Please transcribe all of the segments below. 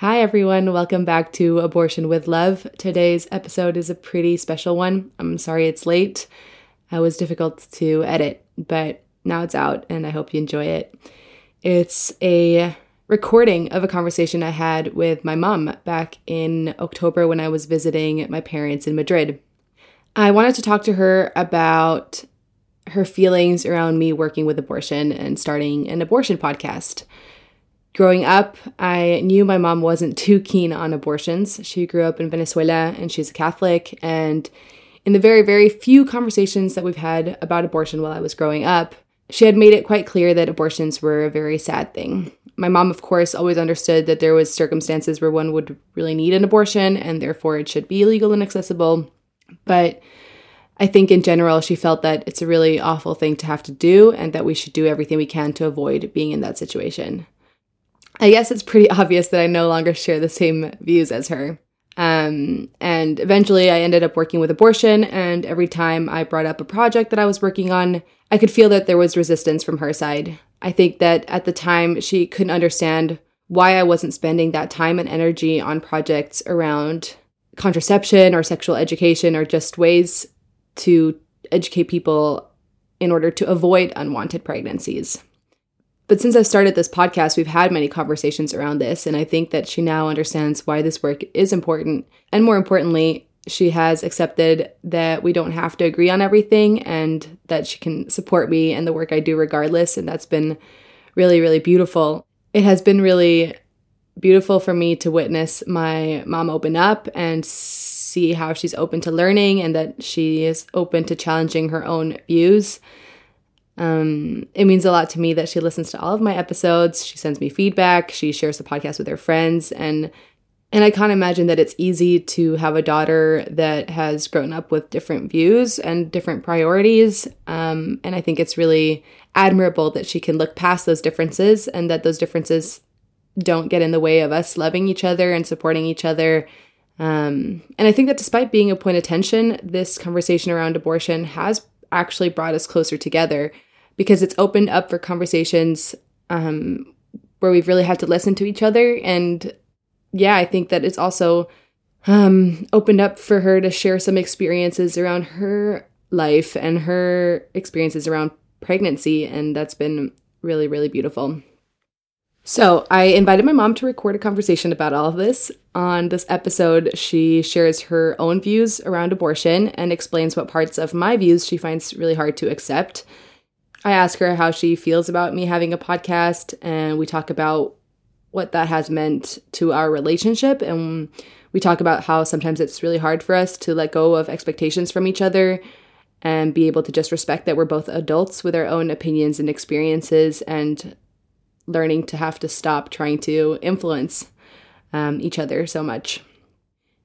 Hi, everyone. Welcome back to Abortion with Love. Today's episode is a pretty special one. I'm sorry it's late. It was difficult to edit, but now it's out and I hope you enjoy it. It's a recording of a conversation I had with my mom back in October when I was visiting my parents in Madrid. I wanted to talk to her about her feelings around me working with abortion and starting an abortion podcast. Growing up, I knew my mom wasn't too keen on abortions. She grew up in Venezuela and she's a Catholic. And in the very, very few conversations that we've had about abortion while I was growing up, she had made it quite clear that abortions were a very sad thing. My mom, of course, always understood that there was circumstances where one would really need an abortion and therefore it should be legal and accessible. But I think in general, she felt that it's a really awful thing to have to do and that we should do everything we can to avoid being in that situation. I guess it's pretty obvious that I no longer share the same views as her. Um, and eventually I ended up working with abortion, and every time I brought up a project that I was working on, I could feel that there was resistance from her side. I think that at the time she couldn't understand why I wasn't spending that time and energy on projects around contraception or sexual education or just ways to educate people in order to avoid unwanted pregnancies. But since I've started this podcast, we've had many conversations around this, and I think that she now understands why this work is important. And more importantly, she has accepted that we don't have to agree on everything and that she can support me and the work I do regardless. And that's been really, really beautiful. It has been really beautiful for me to witness my mom open up and see how she's open to learning and that she is open to challenging her own views. Um, it means a lot to me that she listens to all of my episodes. She sends me feedback. She shares the podcast with her friends, and and I can't imagine that it's easy to have a daughter that has grown up with different views and different priorities. Um, and I think it's really admirable that she can look past those differences and that those differences don't get in the way of us loving each other and supporting each other. Um, and I think that despite being a point of tension, this conversation around abortion has actually brought us closer together because it's opened up for conversations um, where we've really had to listen to each other. And yeah, I think that it's also um, opened up for her to share some experiences around her life and her experiences around pregnancy. And that's been really, really beautiful. So, I invited my mom to record a conversation about all of this. On this episode, she shares her own views around abortion and explains what parts of my views she finds really hard to accept. I ask her how she feels about me having a podcast, and we talk about what that has meant to our relationship. And we talk about how sometimes it's really hard for us to let go of expectations from each other and be able to just respect that we're both adults with our own opinions and experiences and learning to have to stop trying to influence um, each other so much.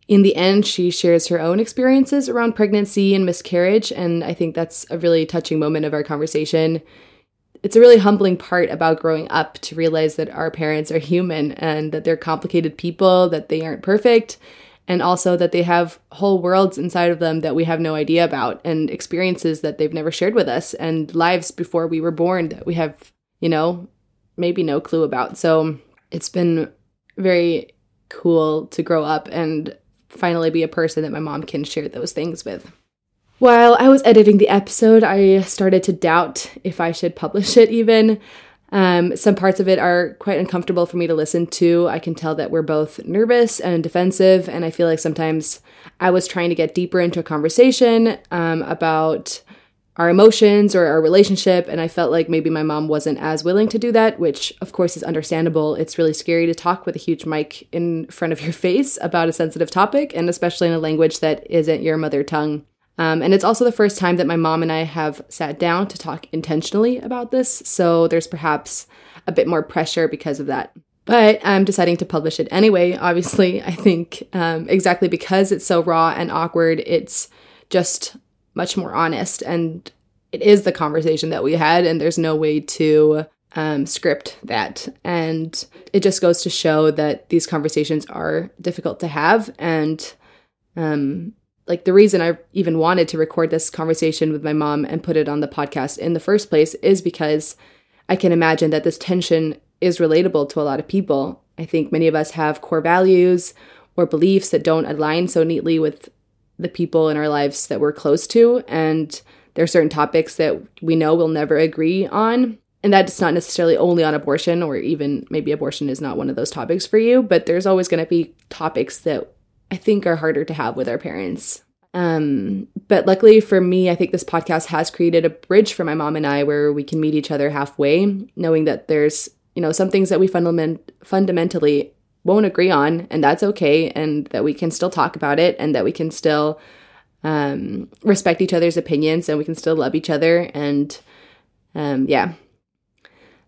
In the end, she shares her own experiences around pregnancy and miscarriage, and I think that's a really touching moment of our conversation. It's a really humbling part about growing up to realize that our parents are human and that they're complicated people, that they aren't perfect, and also that they have whole worlds inside of them that we have no idea about, and experiences that they've never shared with us, and lives before we were born that we have, you know, maybe no clue about. So it's been very cool to grow up and finally be a person that my mom can share those things with. While I was editing the episode, I started to doubt if I should publish it even. Um, some parts of it are quite uncomfortable for me to listen to. I can tell that we're both nervous and defensive, and I feel like sometimes I was trying to get deeper into a conversation um, about our emotions or our relationship. And I felt like maybe my mom wasn't as willing to do that, which of course is understandable. It's really scary to talk with a huge mic in front of your face about a sensitive topic, and especially in a language that isn't your mother tongue. Um, and it's also the first time that my mom and I have sat down to talk intentionally about this. So there's perhaps a bit more pressure because of that. But I'm deciding to publish it anyway. Obviously, I think um, exactly because it's so raw and awkward, it's just much more honest. And it is the conversation that we had, and there's no way to um, script that. And it just goes to show that these conversations are difficult to have. And um, like the reason I even wanted to record this conversation with my mom and put it on the podcast in the first place is because I can imagine that this tension is relatable to a lot of people. I think many of us have core values or beliefs that don't align so neatly with the people in our lives that we're close to. And there are certain topics that we know we'll never agree on. And that's not necessarily only on abortion, or even maybe abortion is not one of those topics for you, but there's always going to be topics that I think are harder to have with our parents. Um, but luckily for me, I think this podcast has created a bridge for my mom and I where we can meet each other halfway, knowing that there's, you know, some things that we fundament- fundamentally won't agree on, and that's okay, and that we can still talk about it, and that we can still um, respect each other's opinions, and we can still love each other. And um, yeah.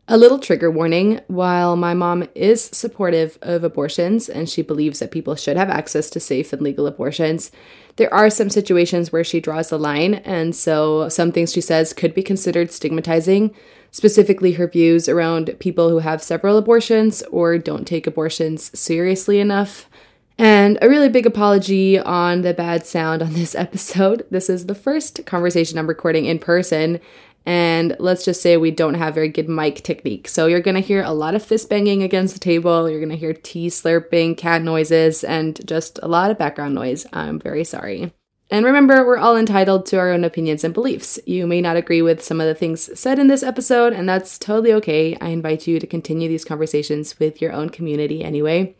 A little trigger warning while my mom is supportive of abortions and she believes that people should have access to safe and legal abortions, there are some situations where she draws the line, and so some things she says could be considered stigmatizing specifically her views around people who have several abortions or don't take abortions seriously enough. And a really big apology on the bad sound on this episode. This is the first conversation I'm recording in person, and let's just say we don't have very good mic technique. So you're gonna hear a lot of fist banging against the table, you're gonna hear tea slurping, cat noises, and just a lot of background noise. I'm very sorry. And remember, we're all entitled to our own opinions and beliefs. You may not agree with some of the things said in this episode, and that's totally okay. I invite you to continue these conversations with your own community anyway.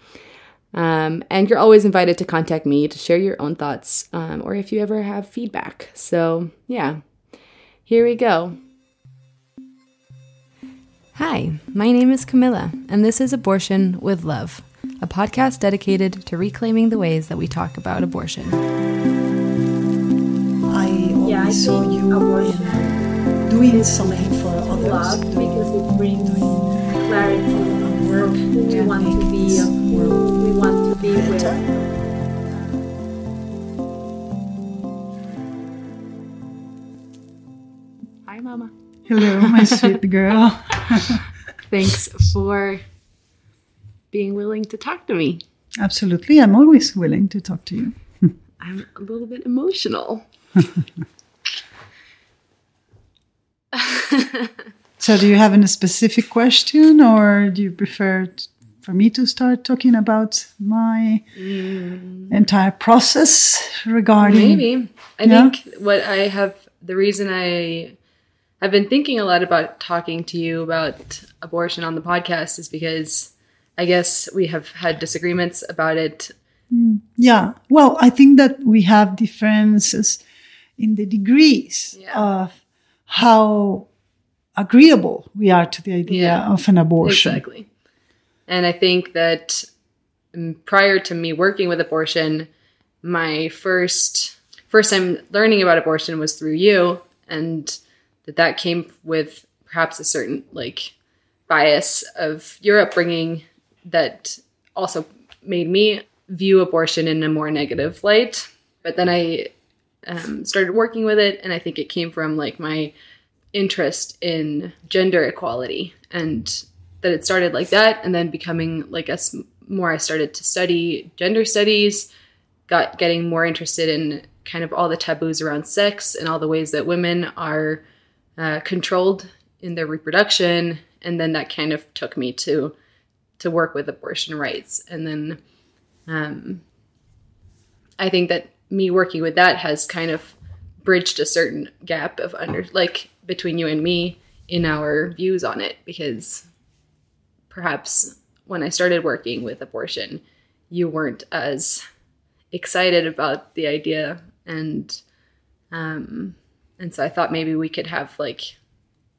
Um, and you're always invited to contact me to share your own thoughts um, or if you ever have feedback. So, yeah, here we go. Hi, my name is Camilla, and this is Abortion with Love, a podcast dedicated to reclaiming the ways that we talk about abortion yeah, I saw you doing something for others. because it brings clarity of who we want to be, of who we want to be with. Hello, my sweet girl. Thanks for being willing to talk to me. Absolutely. I'm always willing to talk to you. I'm a little bit emotional. so, do you have any specific question, or do you prefer for me to start talking about my mm. entire process regarding? Maybe. I yeah? think what I have, the reason I have been thinking a lot about talking to you about abortion on the podcast is because I guess we have had disagreements about it. Mm, yeah. Well, I think that we have differences in the degrees yeah. of how agreeable we are to the idea yeah, of an abortion. Exactly. And I think that um, prior to me working with abortion, my first first time learning about abortion was through you and that that came with perhaps a certain like bias of your upbringing that also made me view abortion in a more negative light. But then I um, started working with it, and I think it came from like my interest in gender equality, and that it started like that, and then becoming like as more I started to study gender studies, got getting more interested in kind of all the taboos around sex and all the ways that women are uh, controlled in their reproduction, and then that kind of took me to to work with abortion rights, and then um, I think that me working with that has kind of bridged a certain gap of under like between you and me in our views on it because perhaps when I started working with abortion, you weren't as excited about the idea and um and so I thought maybe we could have like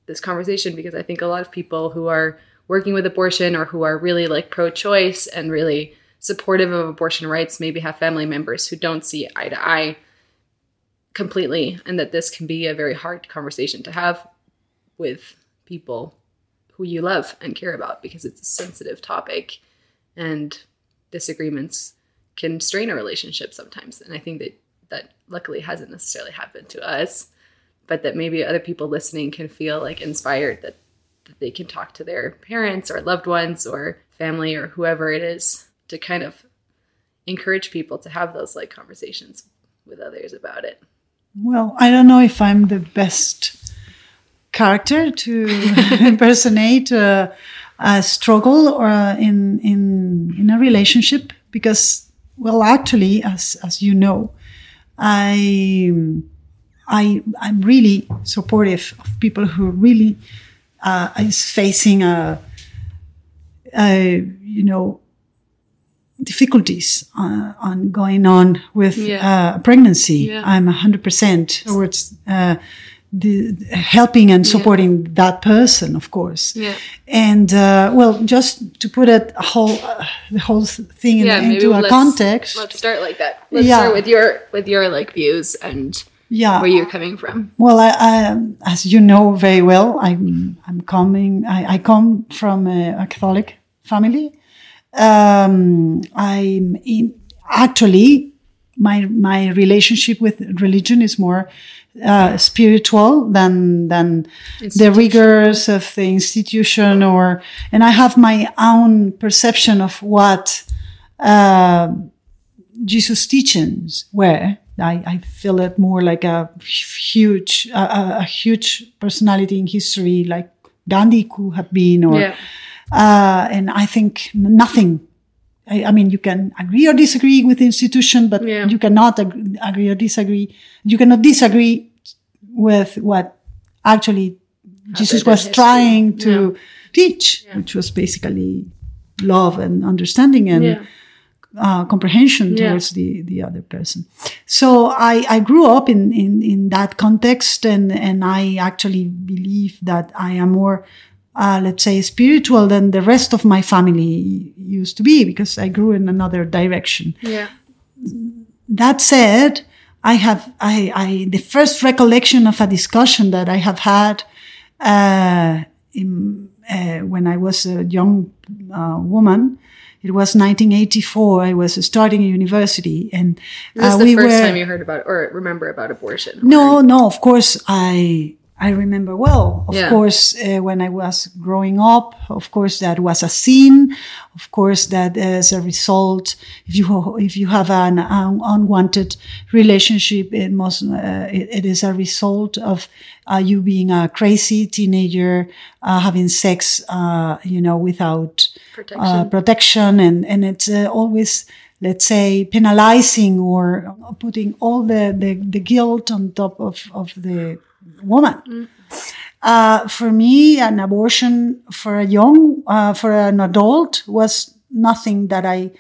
this conversation because I think a lot of people who are working with abortion or who are really like pro choice and really supportive of abortion rights maybe have family members who don't see eye to eye completely and that this can be a very hard conversation to have with people who you love and care about because it's a sensitive topic and disagreements can strain a relationship sometimes. And i think that that luckily hasn't necessarily happened to us but that maybe other people listening can feel like inspired that, that they can talk to their parents or loved ones or family or whoever it is to kind of encourage people to have those like conversations with others about it. Well, I don't know if I'm the best character to impersonate uh, a struggle or uh, in in in a relationship because well actually as as you know I I I'm really supportive of people who really uh, is facing a, a you know difficulties uh, on going on with Yeah. uh, pregnancy. Yeah. I'm 100% towards uh, the helping and supporting that person, of course. Yeah. And uh, well, just to put it a whole uh, the whole thing in, Yeah, into a let's- context. Let's start like that. Let's Yeah. start with your with your like views and yeah. where you're coming from. Well, I, I, as you know very well, I'm I'm coming. I, I come from a, a Catholic family. Um, I'm in, actually my my relationship with religion is more uh, spiritual than than the rigors of the institution or and I have my own perception of what uh, Jesus' teachings were. I, I feel it more like a huge, a, a, huge personality in history, like Gandhi could have been, or Yeah. uh, and I think nothing. I, I mean, you can agree or disagree with the institution, but Yeah. you cannot ag- agree or disagree. You cannot disagree with what actually Jesus was history. trying to teach, which was basically love and understanding and Yeah. Uh, comprehension Yeah. towards the, the other person. So I, I grew up in, in, in that context and, and I actually believe that I am more, uh, let's say, spiritual than the rest of my family used to be because I grew in another direction. Yeah. That said, I have, I, I, the first recollection of a discussion that I have had, uh, in, uh, when I was a young uh, woman, it was 1984. I was starting a university, and This is uh, the we first were. time you heard about or remember about abortion. No, no, of course I I remember well. Of Yeah. course, uh, when I was growing up, of course that was a sin. Of course, that as a result, if you if you have an un- unwanted relationship, it must uh, it, it is a result of uh, you being a crazy teenager, uh, having sex, uh, you know, without Protection. uh, protection and and it's uh, always let's say penalizing or putting all the, the, the guilt on top of, of the woman. Uh, for me an abortion for a young uh, for an adult was nothing that i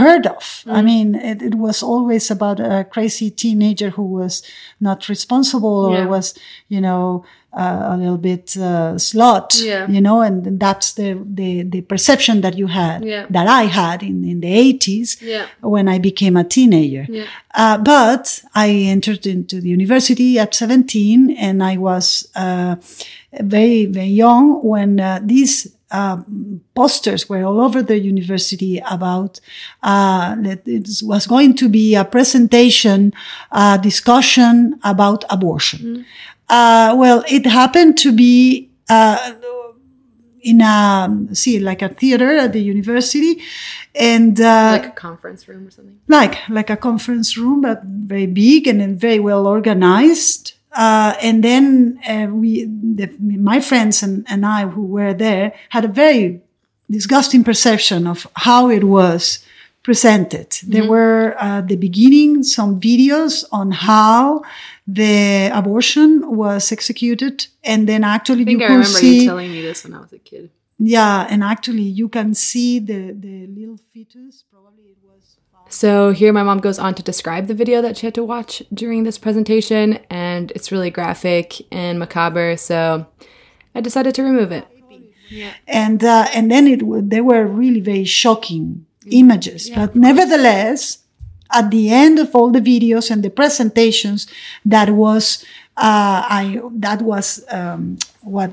heard of i mean it, it was always about a crazy teenager who was not responsible or Yeah. was you know uh, a little bit uh, slut Yeah. you know and that's the, the the perception that you had Yeah. that i had in in the 80s Yeah. when i became a teenager Yeah. uh, but I entered into the university at 17 and I was uh, very, very young when uh, these uh, posters were all over the university about uh, that it was going to be a presentation, uh, discussion about abortion. Uh, well, it happened to be uh, in a see like a theater at the university, and uh, Like a conference room or something. like like a conference room, but very big and then very well organized. Uh, and then uh, we, the, my friends and, and I who were there had a very disgusting perception of how it was presented. There were uh, at the beginning some videos on how the abortion was executed, and then actually I think you I could remember see you telling me this when I was a kid. yeah, and actually you can see the the little fetus. Probably it was. So here my mom goes on to describe the video that she had to watch during this presentation and it's really graphic and macabre, so I decided to remove it. and uh, and then it w- they were really very shocking images but nevertheless at the end of all the videos and the presentations that was uh, i that was um, what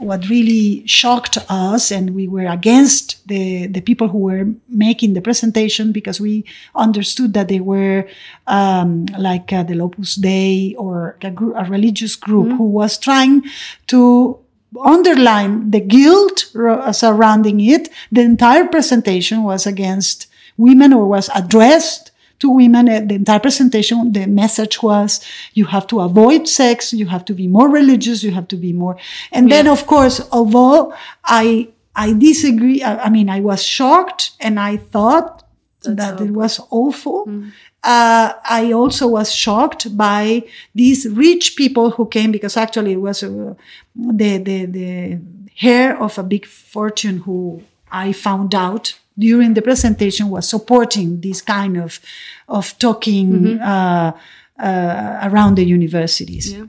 what really shocked us and we were against the the people who were making the presentation because we understood that they were um, like uh, the Opus Dei or a, gr- a religious group who was trying to underline the guilt ro- surrounding it. The entire presentation was against women or was addressed to women. Uh, the entire presentation, the message was you have to avoid sex, you have to be more religious, you have to be more. And yeah. then, of course, although I I disagree, I, I, mean, I was shocked and I thought That's that awful. it was awful. Mm. Uh, I also was shocked by these rich people who came because actually it was uh, the, the, the heir of a big fortune who I found out during the presentation was supporting this kind of of talking mm-hmm. uh, uh, around the universities. Yeah.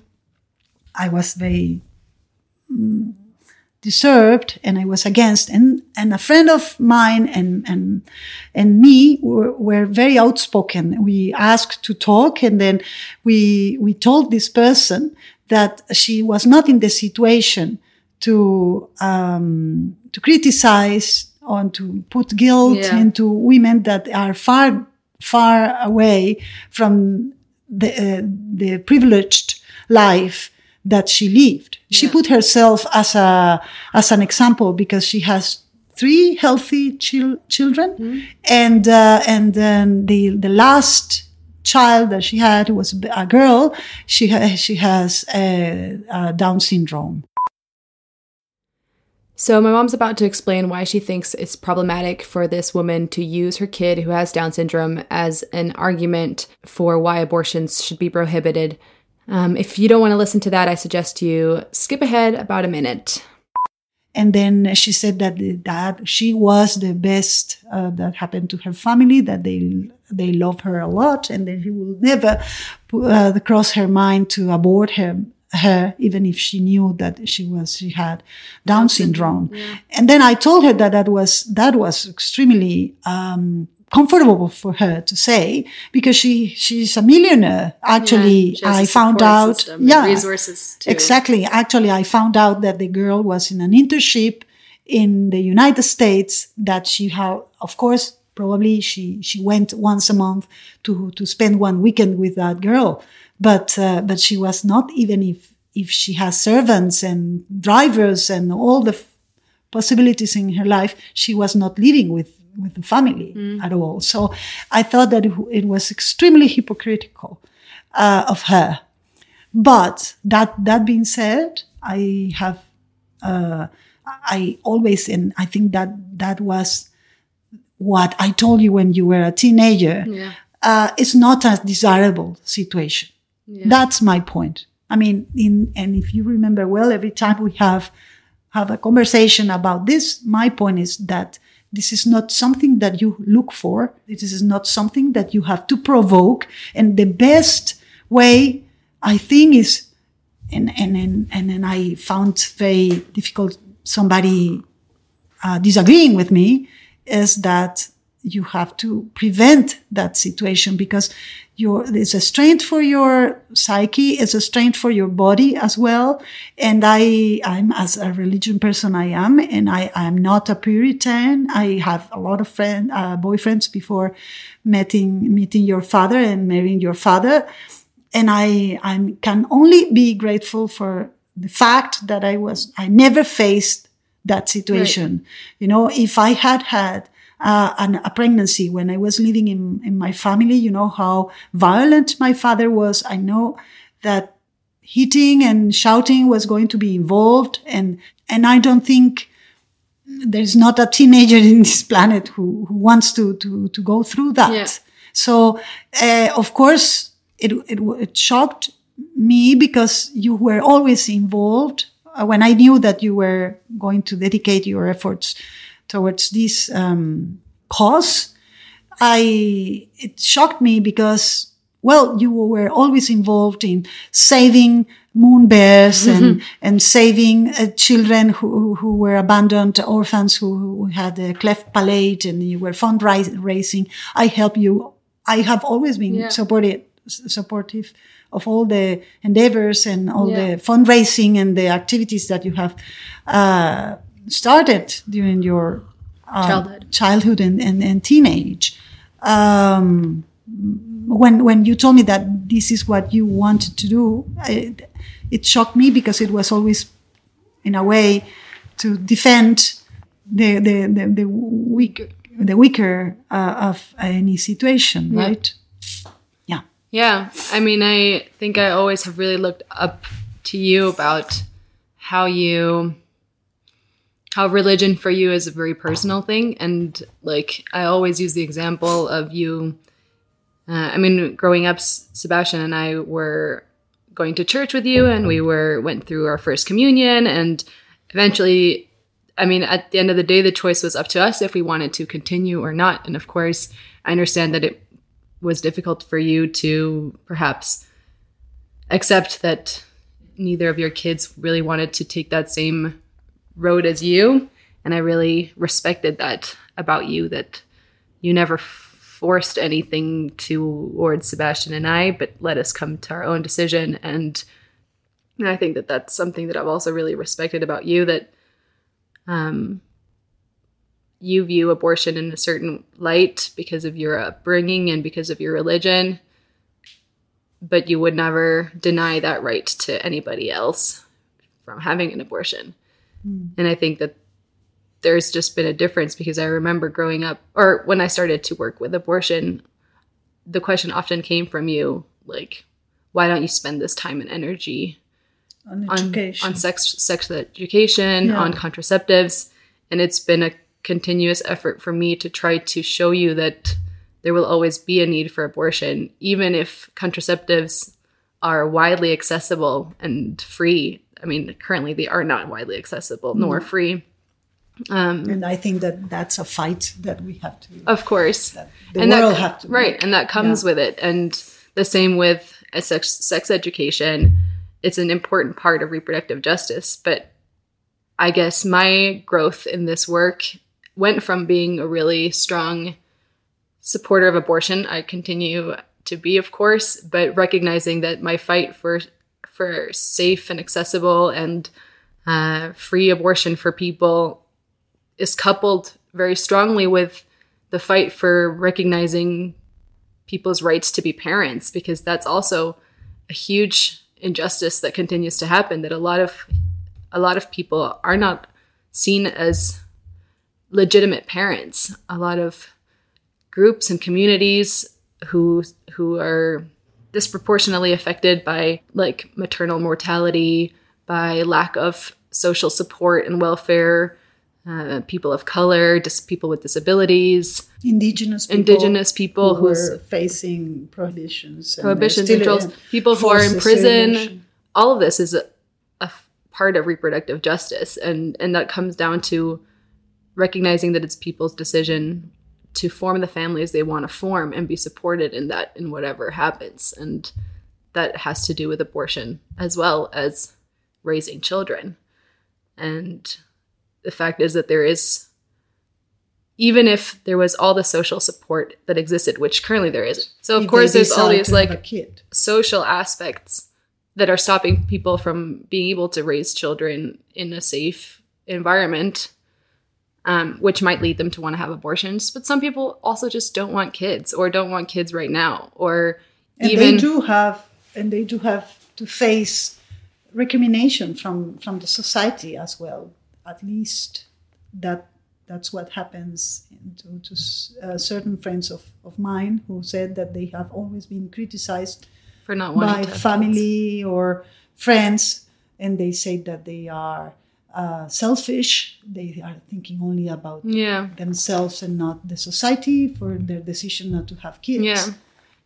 I was very mm, disturbed and I was against and and a friend of mine and and and me were, were very outspoken. We asked to talk and then we we told this person that she was not in the situation to um, to criticize or to put guilt yeah. into women that are far far away from the uh, the privileged life that she lived. Yeah. She put herself as a as an example because she has three healthy chil- children, mm-hmm. and uh, and then the the last child that she had was a girl. She ha- she has a, a Down syndrome. So, my mom's about to explain why she thinks it's problematic for this woman to use her kid who has Down syndrome as an argument for why abortions should be prohibited. Um, if you don't want to listen to that, I suggest you skip ahead about a minute. And then she said that that she was the best uh, that happened to her family, that they they love her a lot, and that he will never uh, cross her mind to abort her her even if she knew that she was she had down syndrome yeah. and then i told her that that was that was extremely um, comfortable for her to say because she she's a millionaire actually yeah, i found out yeah resources too. exactly actually i found out that the girl was in an internship in the united states that she had of course probably she she went once a month to to spend one weekend with that girl but uh, but she was not even if if she has servants and drivers and all the f- possibilities in her life, she was not living with with the family mm. at all. So I thought that it, it was extremely hypocritical uh, of her. But that that being said, I have uh, I always and I think that that was what I told you when you were a teenager. Yeah. Uh, it's not a desirable situation. Yeah. That's my point. I mean, in, and if you remember well, every time we have, have a conversation about this, my point is that this is not something that you look for. This is not something that you have to provoke. And the best way, I think, is, and, and, and, and, and I found very difficult somebody uh, disagreeing with me, is that you have to prevent that situation because your it's a strength for your psyche it's a strength for your body as well. And i i'm as a religion person i am and i i'm not a puritan. I have a lot of friend uh, boyfriends before meeting meeting your father and marrying your father. And i i can only be grateful for the fact that i was i never faced that situation. Right. you know if i had had uh, an, a pregnancy when I was living in, in my family. You know how violent my father was. I know that hitting and shouting was going to be involved. And, and I don't think there's not a teenager in this planet who, who wants to, to, to go through that. Yeah. So, uh, of course, it, it, it shocked me because you were always involved uh, when I knew that you were going to dedicate your efforts towards this um, cause, I it shocked me because well, you were always involved in saving moon bears mm-hmm. and and saving uh, children who who were abandoned, orphans who, who had a cleft palate, and you were fundraising. I help you. I have always been yeah. supported supportive of all the endeavors and all yeah. the fundraising and the activities that you have uh, started during your uh, childhood, childhood and, and, and teenage. Um, when when you told me that this is what you wanted to do, it, it shocked me because it was always, in a way, to defend the the the, the weak the weaker uh, of any situation, yeah. right? Yeah. Yeah. I mean, I think I always have really looked up to you about how you how religion for you is a very personal thing. And like i always use the example of you uh, i mean growing up sebastian and i were going to church with you and we were went through our first communion and eventually i mean at the end of the day the choice was up to us if we wanted to continue or not. And of course i understand that it was difficult for you to perhaps accept that neither of your kids really wanted to take that same road as you and i really respected that about you that you never forced anything towards sebastian and i but let us come to our own decision. And, i think that that's something that i've also really respected about you that um, you view abortion in a certain light because of your upbringing and because of your religion but you would never deny that right to anybody else from having an abortion Mm. And I think that there's just been a difference because I remember growing up, or when I started to work with abortion, the question often came from you like, why don't you spend this time and energy on education, on, on sex, sex education, yeah. on contraceptives? And it's been a continuous effort for me to try to show you that there will always be a need for abortion, even if contraceptives are widely accessible and free I mean, currently they are not widely accessible nor mm. free. Um, and I think that that's a fight that we have to. Of course, the and world that, have to right, make. and that comes yeah. with it. And the same with sex, sex education. It's an important part of reproductive justice. But I guess my growth in this work went from being a really strong supporter of abortion. I continue to be, of course, but recognizing that my fight for for safe and accessible and uh, free abortion for people is coupled very strongly with the fight for recognizing people's rights to be parents because that's also a huge injustice that continues to happen that a lot of a lot of people are not seen as legitimate parents. A lot of groups and communities who who are disproportionately affected by like maternal mortality, by lack of social support and welfare, uh, people of color, just people with disabilities, indigenous people, indigenous people who are facing prohibitions, prohibitions, controls, people who are in prison. All of this is a, a part of reproductive justice, and and that comes down to recognizing that it's people's decision to form the families they want to form and be supported in that in whatever happens. And that has to do with abortion as well as raising children. And the fact is that there is even if there was all the social support that existed which currently there isn't so of if course there's all these like social aspects that are stopping people from being able to raise children in a safe environment um, which might lead them to want to have abortions. But some people also just don't want kids or don't want kids right now, or and even they do have and they do have to face recrimination from from the society as well. At least that that's what happens to, to uh, certain friends of, of mine who said that they have always been criticized for not by family kids. or friends, and they say that they are uh, selfish. They are thinking only about yeah. themselves and not the society for their decision not to have kids. Yeah,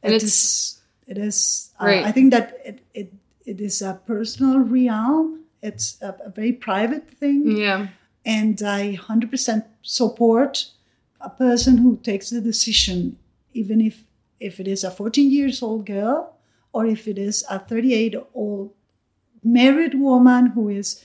and it it's is, it is. Uh, right. I think that it, it it is a personal realm. It's a, a very private thing. Yeah, and I hundred percent support a person who takes the decision, even if if it is a 14 years old girl or if it is a 38 old married woman who is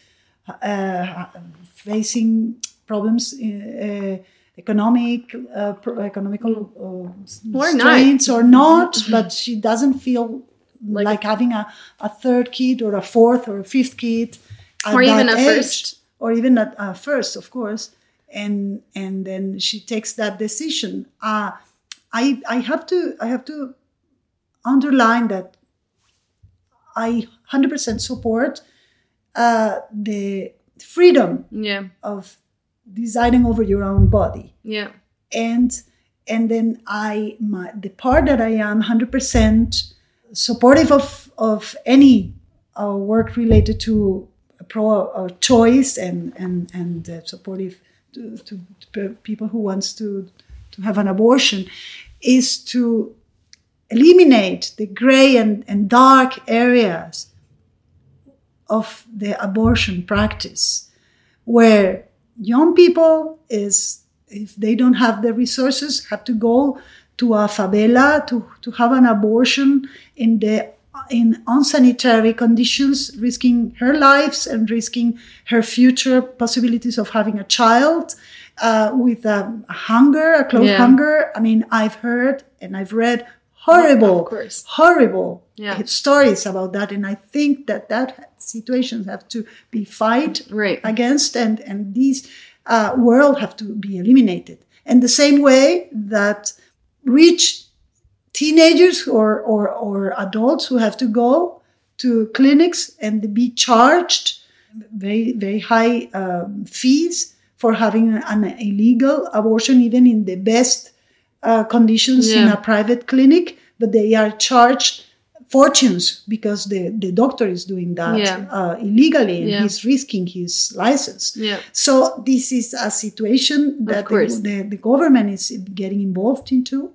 facing problems, uh, economic, uh, economical or strains not. or not, mm-hmm. but she doesn't feel like, like, having a, a third kid or a fourth or a fifth kid, or even a age, first, or even a, a, first, of course. And and then she takes that decision. Uh, I I have to I have to underline that I 100% support uh, the freedom yeah. of deciding over your own body. Yeah. And and then I my the part that I am 100% supportive of, of any uh, work related to pro uh, choice and and and uh, supportive to, to, to, people who wants to to have an abortion is to eliminate the gray and, and dark areas of the abortion practice where young people is if they don't have the resources have to go to a favela to, to have an abortion in the in unsanitary conditions risking her lives and risking her future possibilities of having a child uh, with a hunger a close yeah. hunger i mean i've heard and i've read horrible horrible yeah. stories about that and i think that that situations have to be fight right. against and and these uh, world have to be eliminated and the same way that rich teenagers or, or, or adults who have to go to clinics and be charged very very high um, fees for having an illegal abortion even in the best uh, conditions yeah. in a private clinic but they are charged fortunes because the, the doctor is doing that yeah. uh, illegally and yeah. he's risking his license. Yeah. So this is a situation that the, the, the, government is getting involved into.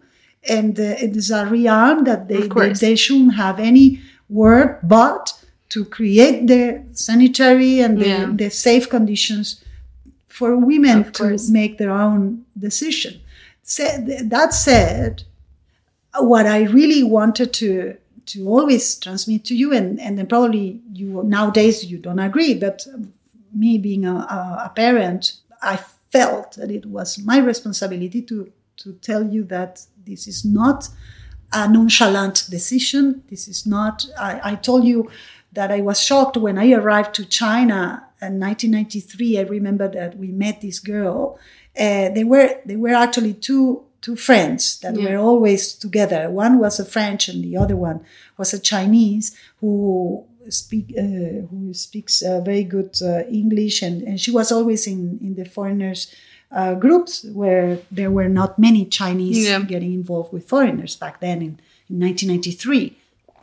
And uh, it is a realm that they, they, they, shouldn't have any work but to create the sanitary and the, the safe conditions for women to make their own decision. So that said, what I really wanted to to always transmit to you and and then probably you nowadays you don't agree but me being a, a parent i felt that it was my responsibility to to tell you that this is not a nonchalant decision. This is not i, I told you that i was shocked when i arrived to china in 1993 i remember that we met this girl uh, they were they were actually two two friends that yeah. were always together. One was a French, and the other one was a Chinese who speak uh, who speaks uh, very good uh, English, and, and she was always in in the foreigners. Uh, groups where there were not many Chinese yeah. getting involved with foreigners back then in, in 1993.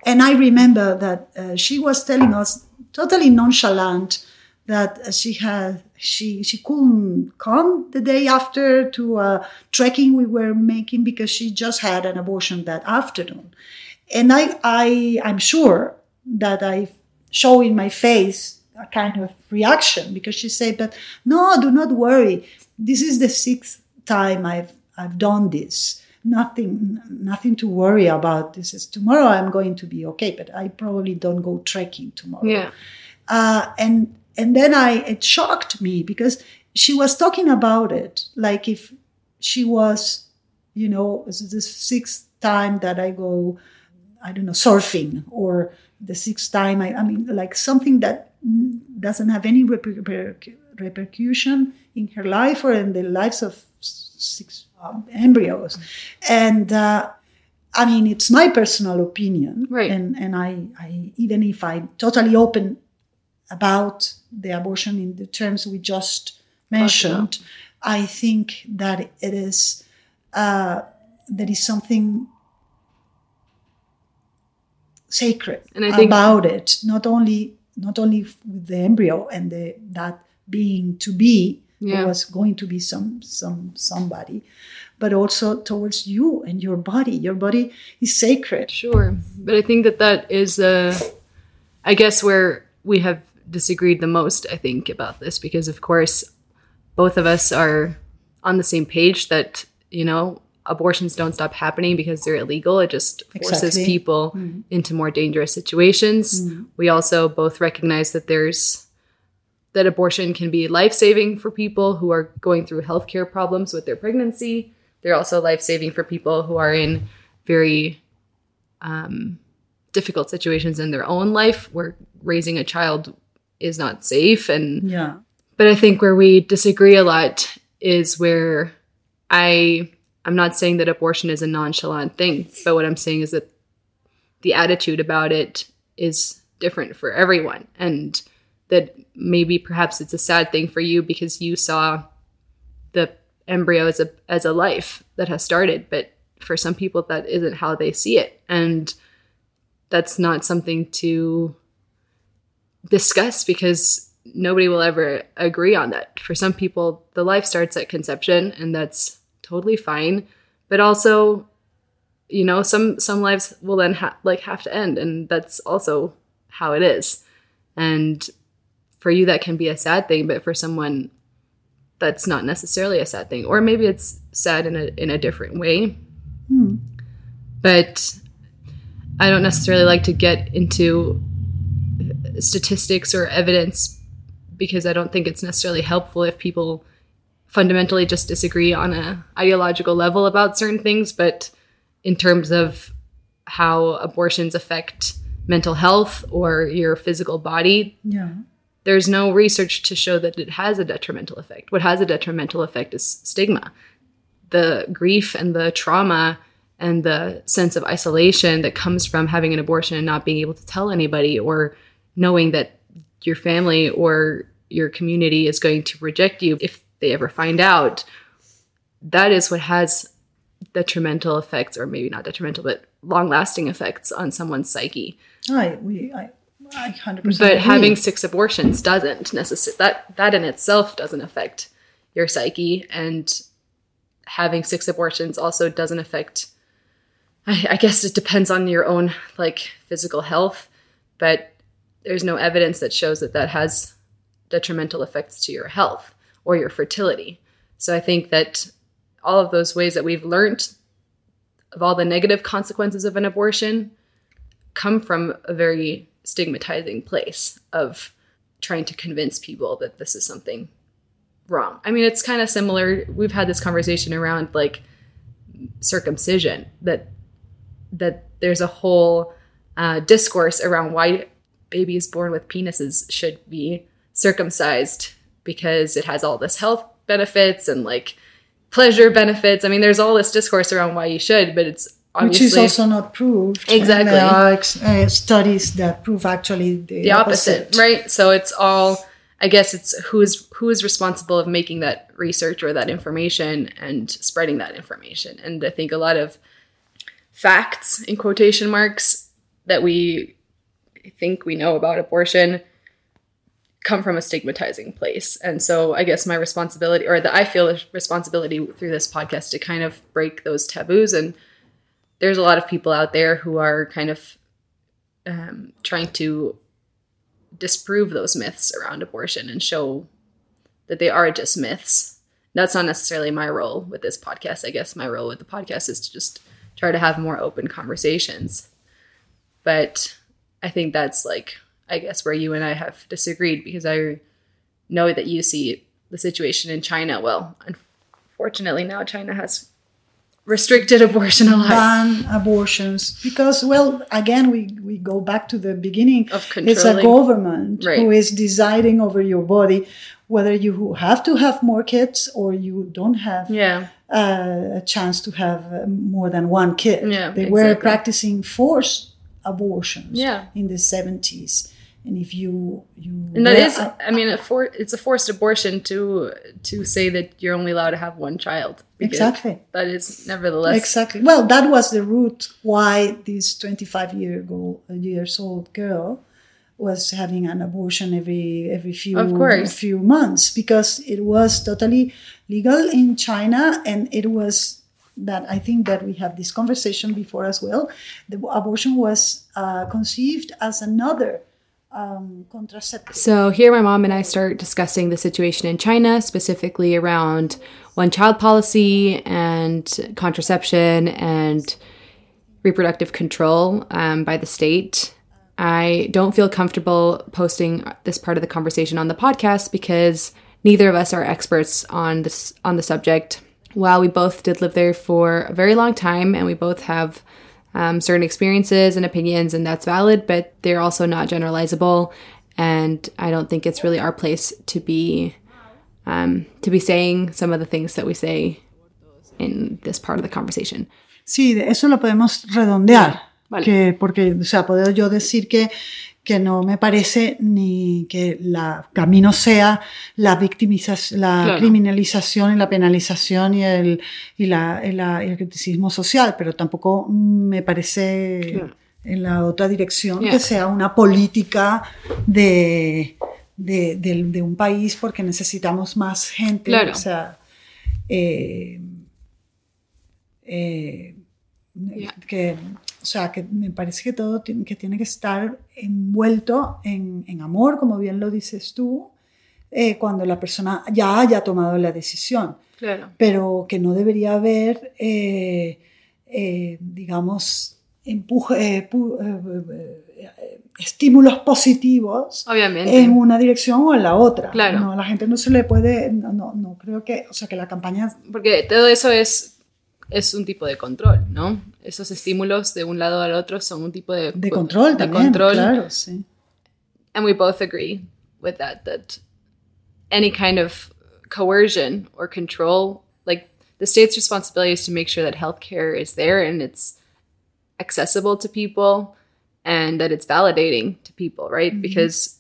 And I remember that uh, she was telling us totally nonchalant that she had she she couldn't come the day after to a trekking we were making because she just had an abortion that afternoon. And i i i'm sure that i show in my face a kind of reaction because she said but no do not worry. This is the sixth time i've i've done this. Nothing nothing to worry about. This is tomorrow i'm going to be okay but i probably don't go trekking tomorrow. Yeah. Uh, and and then I it shocked me because she was talking about it like if she was, you know, this is the sixth time that I go, I don't know, surfing or the sixth time I, I mean like something that doesn't have any reper- repercussion in her life or in the lives of six um, embryos, and. Uh, I mean, it's my personal opinion, right? And and I, I even if I totally open about the abortion in the terms we just mentioned, I think that it is uh, there is something sacred about it. Not only not only with the embryo and the that being to be yeah. was going to be some some somebody, but also towards you and your body. Your body is sacred. Sure, but I think that that is, uh, I guess, where we have disagreed the most, I think, about this because, of course, both of us are on the same page that, you know, abortions don't stop happening because they're illegal. It just forces exactly. people mm. into more dangerous situations. Mm. We also both recognize that there's that abortion can be life-saving for people who are going through healthcare problems with their pregnancy. They're also life-saving for people who are in very um, difficult situations in their own life where raising a child is not safe. And yeah. but i think where we disagree a lot is where i i'm not saying that abortion is a nonchalant thing but what i'm saying is that the attitude about it is different for everyone. And that maybe perhaps it's a sad thing for you because you saw the embryo as a as a life that has started but for some people that isn't how they see it. And that's not something to discuss because nobody will ever agree on that. For some people, the life starts at conception and that's totally fine. But also, you know, some some lives will then ha- like have to end and that's also how it is. And for you that can be a sad thing, but for someone that's not necessarily a sad thing or maybe it's sad in a in a different way. Hmm. But I don't necessarily like to get into statistics or evidence because I don't think it's necessarily helpful if people fundamentally just disagree on a ideological level about certain things but in terms of how abortions affect mental health or your physical body yeah. there's no research to show that it has a detrimental effect. What has a detrimental effect is stigma. The grief and the trauma and the sense of isolation that comes from having an abortion and not being able to tell anybody or knowing that your family or your community is going to reject you if they ever find out that is what has detrimental effects or maybe not detrimental but long lasting effects on someone's psyche I, we, I, I 100% but agree. having six abortions doesn't necessarily that that in itself doesn't affect your psyche and having six abortions also doesn't affect I, I guess it depends on your own like physical health, but there's no evidence that shows that that has detrimental effects to your health or your fertility. So I think that all of those ways that we've learned of all the negative consequences of an abortion come from a very stigmatizing place of trying to convince people that this is something wrong. I mean, it's kind of similar. We've had this conversation around like circumcision that that there's a whole uh, discourse around why babies born with penises should be circumcised because it has all this health benefits and like pleasure benefits. I mean, there's all this discourse around why you should, but it's obviously which is also not proved. Exactly. there are uh, studies that prove actually the, the opposite. opposite, right? So it's all. I guess it's who is who is responsible of making that research or that information and spreading that information. And I think a lot of facts in quotation marks that we think we know about abortion come from a stigmatizing place. And so I guess my responsibility or that I feel a responsibility through this podcast to kind of break those taboos and there's a lot of people out there who are kind of um, trying to disprove those myths around abortion and show that they are just myths. That's not necessarily my role with this podcast. I guess my role with the podcast is to just try to have more open conversations. But I think that's like, I guess, where you and I have disagreed because I know that you see the situation in China. Well, unfortunately, now China has restricted abortion a lot. Ban abortions because, well, again, we, we go back to the beginning. Of controlling. It's a government right. who is deciding over your body whether you have to have more kids or you don't have yeah. uh, a chance to have more than one kid. Yeah, they exactly. were practicing forced abortions yeah. in the 70s and if you you and that is i mean a for, it's a forced abortion to to say that you're only allowed to have one child exactly that is nevertheless exactly well that was the root why this 25 year ago years old girl was having an abortion every every few of course. few months because it was totally legal in China and it was that I think that we have this conversation before as well. The abortion was uh, conceived as another um, contraceptive. So here, my mom and I start discussing the situation in China, specifically around one child policy and contraception and reproductive control um, by the state. I don't feel comfortable posting this part of the conversation on the podcast because neither of us are experts on this on the subject. While we both did live there for a very long time and we both have um, certain experiences and opinions, and that's valid, but they're also not generalizable. And I don't think it's really our place to be um, to be saying some of the things that we say in this part of the conversation. Sí, eso lo podemos redondear. Vale. Que, porque, o sea, puedo yo decir que, que no me parece ni que, la, que a mí no sea la victimización, la Claro. criminalización y la penalización y el, y la, y el criticismo social, pero tampoco me parece Claro. en la otra dirección, que sea una política de, de, un país porque necesitamos más gente. Claro. O sea, eh, eh, que, o sea, que me parece que todo tiene, que tiene que estar envuelto en, amor, como bien lo dices tú, eh, cuando la persona ya haya tomado la decisión. Claro. Pero que no debería haber, digamos, empuje, estímulos positivos Obviamente. en una dirección o en la otra. Claro. No, la gente no se le puede, no, no, no, creo que, o sea, que la campaña... Porque todo eso es, es un tipo de control, ¿no? Esos estímulos de un lado al otro son un tipo de... De control de también, control. claro, sí. And we both agree with that, that any kind of coercion or control, like the state's responsibility is to make sure that healthcare is there and it's accessible to people and that it's validating to people, right? Mm-hmm. Because,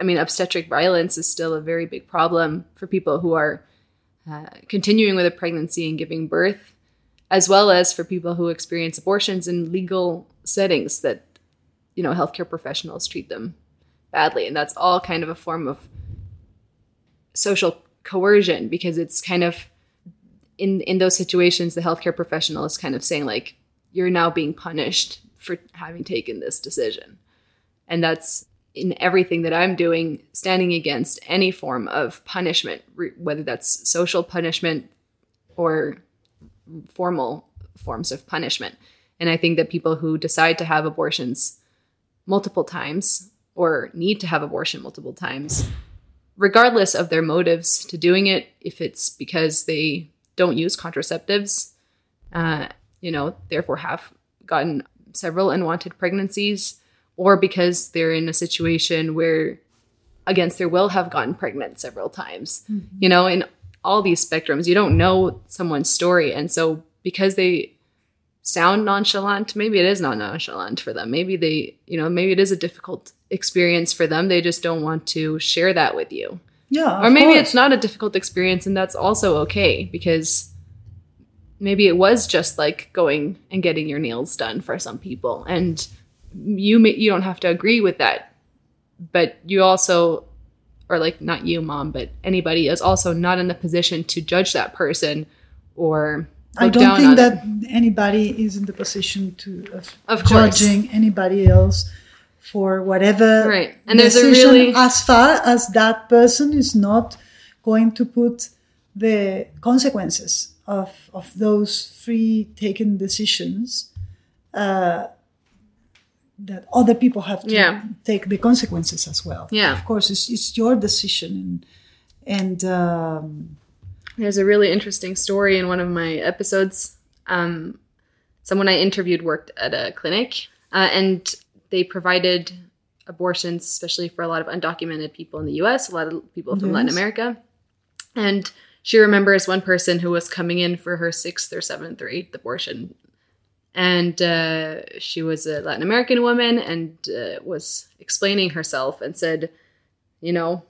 I mean, obstetric violence is still a very big problem for people who are uh, continuing with a pregnancy and giving birth, as well as for people who experience abortions in legal settings that, you know, healthcare professionals treat them badly. And that's all kind of a form of social coercion because it's kind of in in those situations the healthcare professional is kind of saying like you're now being punished for having taken this decision. And that's in everything that I'm doing, standing against any form of punishment, whether that's social punishment or formal forms of punishment. And I think that people who decide to have abortions multiple times or need to have abortion multiple times, regardless of their motives to doing it, if it's because they don't use contraceptives, uh, you know, therefore have gotten several unwanted pregnancies or because they're in a situation where against their will have gotten pregnant several times mm-hmm. you know in all these spectrums. You don't know someone's story. And so because they sound nonchalant maybe it is not nonchalant for them. Maybe they you know maybe it is a difficult experience for them. They just don't want to share that with you. Yeah or maybe course. it's not a difficult experience and that's also okay because maybe it was just like going and getting your nails done for some people. And you may, you don't have to agree with that but you also or like not you mom but anybody is also not in the position to judge that person or I don't think that anybody is in the position to of, of judging course. anybody else for whatever right and there's a really as far as that person is not going to put the consequences of of those free taken decisions uh, that other people have to yeah. take the consequences as well. Yeah, of course, it's, it's your decision, and, and um, there's a really interesting story in one of my episodes. Um, someone I interviewed worked at a clinic, uh, and they provided abortions, especially for a lot of undocumented people in the U.S., a lot of people from yes. Latin America, and she remembers one person who was coming in for her sixth or seventh or eighth abortion. And uh, she was a Latin American woman and uh, was explaining herself and said, You know,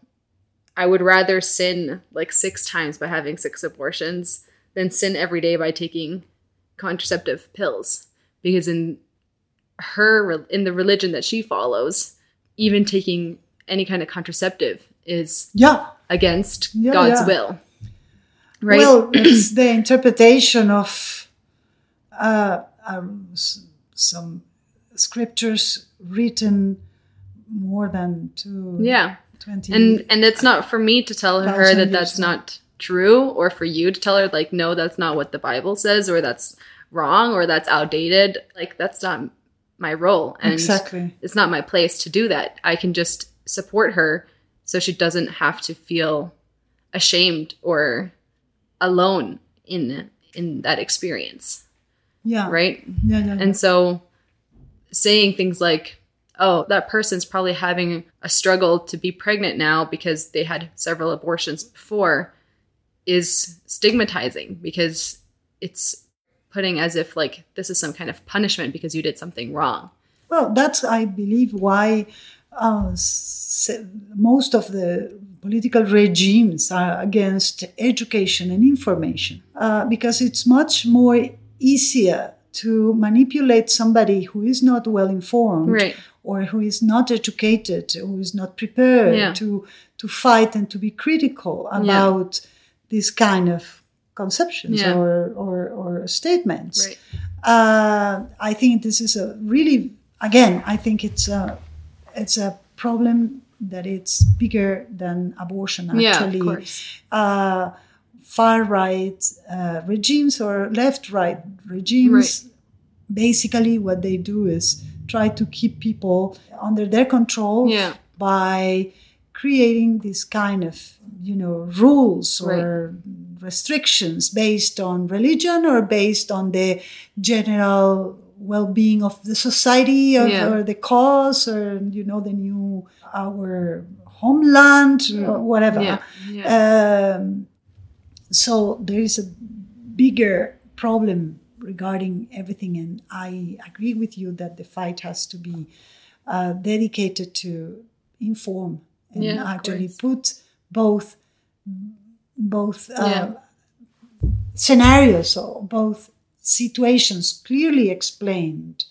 I would rather sin like six times by having six abortions than sin every day by taking contraceptive pills. Because in her, in the religion that she follows, even taking any kind of contraceptive is yeah. against yeah, God's yeah. will. Right? Well, it's the interpretation of uh, um, some scriptures written more than two. Yeah. 20 and and it's not for me to tell her that that's not true or for you to tell her like no that's not what the bible says or that's wrong or that's outdated. Like that's not my role. And exactly. it's not my place to do that. I can just support her so she doesn't have to feel ashamed or alone in in that experience yeah. Right? Yeah, yeah, yeah. and so saying things like oh that person's probably having a struggle to be pregnant now because they had several abortions before is stigmatizing because it's putting as if like this is some kind of punishment because you did something wrong. Well that's i believe why uh, most of the political regimes are against education and information uh, because it's much more easier to manipulate somebody who is not well informed Right. or who is not educated, who is not prepared Yeah. to to fight and to be critical about this kind of conceptions Yeah. or, or or statements. Right. Uh, I think this is a really again. I think it's a it's a problem that it's bigger than abortion. actually. Yeah, of course. uh, far right uh, regimes or left right regimes basically what they do is try to keep people under their control Yeah. by creating this kind of you know rules or restrictions based on religion or based on the general well-being of the society or, Yeah. or the cause or you know the new our homeland or whatever Yeah. Yeah. um, so there is a bigger problem regarding everything, and I agree with you that the fight has to be uh, dedicated to inform and Yeah, actually put both both uh, Yeah. scenarios or both situations clearly explained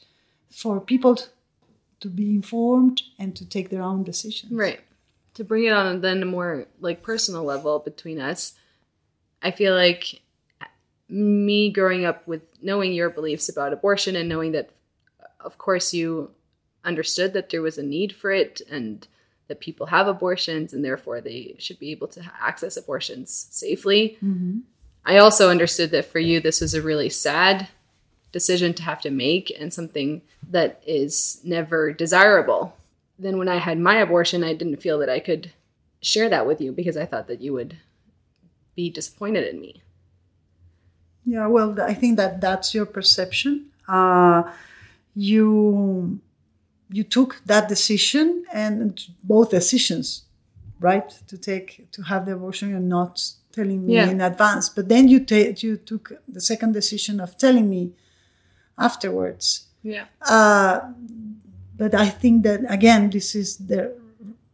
for people to be informed and to take their own decisions. Right. To bring it on then a more like personal level between us, I feel like me growing up with knowing your beliefs about abortion and knowing that of course you understood that there was a need for it and that people have abortions and therefore they should be able to access abortions safely. Mm-hmm. I also understood that for you this was a really sad decision to have to make and something that is never desirable. Then when I had my abortion, I didn't feel that I could share that with you because I thought that you would be disappointed in me. Yeah, well, I think that that's your perception. Uh, you you took that decision, and both decisions, right, to take to have the abortion and not telling me Yeah. in advance. But then you ta- you took the second decision of telling me afterwards. Yeah. Uh, but I think that again, this is the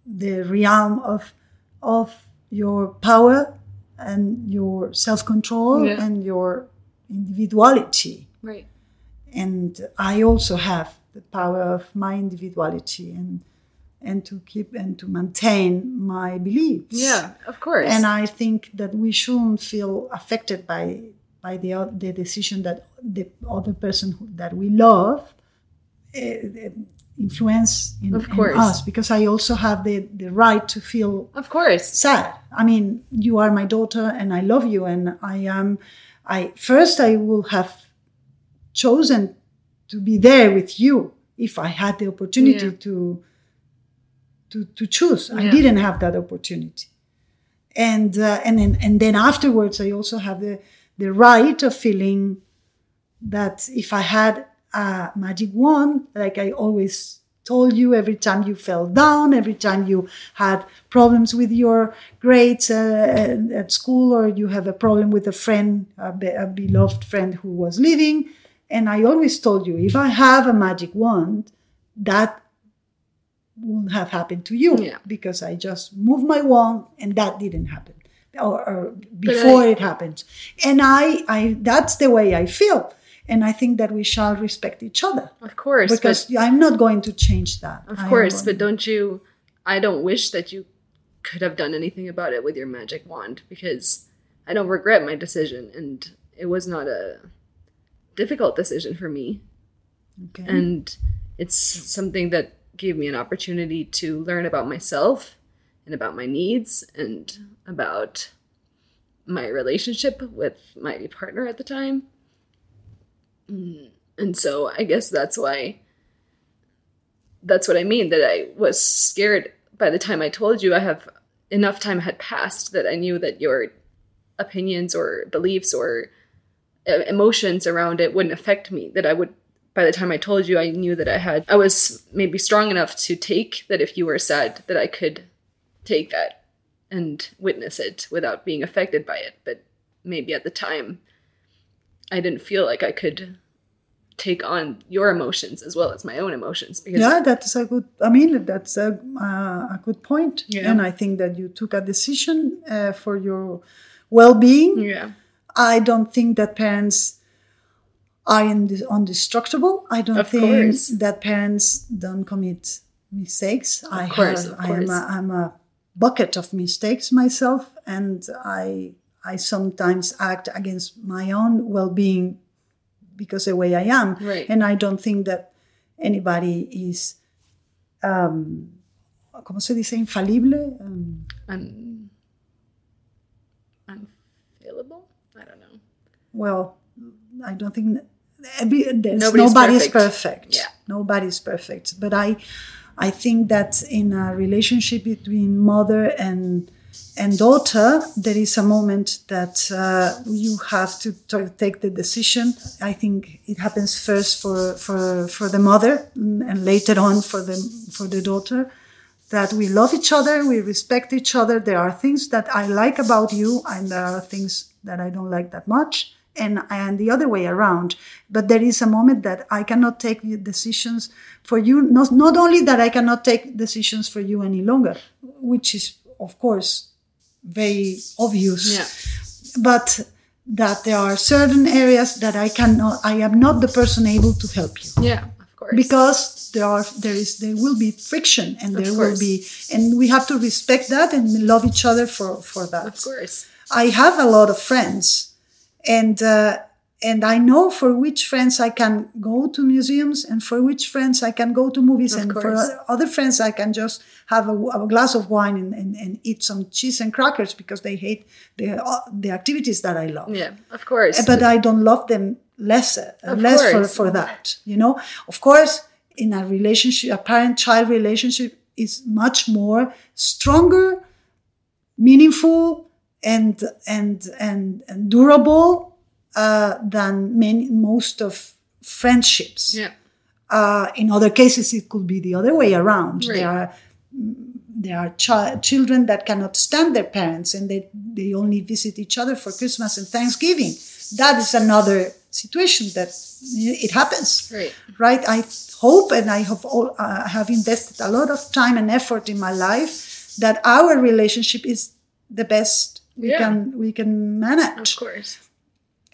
the realm of of your power and your self control Yeah. and your individuality. Right. And I also have the power of my individuality and and to keep and to maintain my beliefs. Yeah, of course. And I think that we shouldn't feel affected by by the the decision that the other person who, that we love uh, influence in, Of course. us because I also have the the right to feel of course. sad. I mean, you are my daughter and I love you and I am I first I will have chosen to be there with you if I had the opportunity Yeah. to to to choose. I didn't have that opportunity. And uh, and then and then afterwards I also have the the right of feeling that if I had a magic wand, like I always told you, every time you fell down, every time you had problems with your grades uh, at school, or you have a problem with a friend, a, be- a beloved friend who was leaving, and I always told you, if I have a magic wand, that won't have happened to you Yeah. because I just moved my wand and that didn't happen. Or, or before it happened, and I, I, that's the way I feel, and I think that we shall respect each other Of course. because I'm not going to change that. but, I of course, but don't you I don't wish that you could have done anything about it with your magic wand because I don't regret my decision and it was not a difficult decision for me. Okay. and it's something that gave me an opportunity to learn about myself and about my needs and about my relationship with my partner at the time and so i guess that's why that's what i mean that i was scared by the time i told you i have enough time had passed that i knew that your opinions or beliefs or uh, emotions around it wouldn't affect me that i would by the time i told you i knew that i had i was maybe strong enough to take that if you were sad that i could take that and witness it without being affected by it. But maybe at the time i didn't feel like i could take on your emotions as well as my own emotions because yeah, that's a good. I mean, that's a uh, a good point. Yeah. And I think that you took a decision uh, for your well-being. yeah I don't think that parents are inde- indestructible. I don't Of think course. that parents don't commit mistakes. I course, have, of I am course. a, I'm a bucket of mistakes myself, and I I sometimes act against my own well-being because the way I am, Right. and I don't think that anybody is. Um, ¿Cómo se dice? Infalible. Um, Un- unfailable? I don't know. well, I don't think every, there's, Nobody's nobody's perfect. perfect. Yeah. Nobody's perfect. But I, I think that in a relationship between mother and and daughter, there is a moment that uh, you have to t- take the decision. I think it happens first for for for the mother and later on for the for the daughter that we love each other, we respect each other. There are things that I like about you, and there are things that I don't like that much, and and the other way around. But there is a moment that I cannot take decisions for you. Not not only that I cannot take decisions for you any longer, which is of course very obvious Yeah. but that there are certain areas that I cannot, I am not the person able to help you Yeah, of course. because there are there is there will be friction and there will be and we have to respect that and love each other for for that of course. i have a lot of friends and uh, and i know for which friends i can go to museums and for which friends i can go to movies Of and for other friends i can just have a, a glass of wine and, and, and eat some cheese and crackers because they hate the uh, the activities that i love Yeah, of course. but I don't love them less, uh, less for, for that. You know, of course, in a relationship, a parent-child relationship is much more stronger, meaningful, and and and, and durable uh, than many most of friendships. yeah. Uh, in other cases, it could be the other way around. Right. There are there are chi- children that cannot stand their parents and they, they only visit each other for Christmas and Thanksgiving. That is another situation that it happens. Right. Right. I hope and I have all, uh, have invested a lot of time and effort in my life that our relationship is the best we Yeah. can we can manage Of course.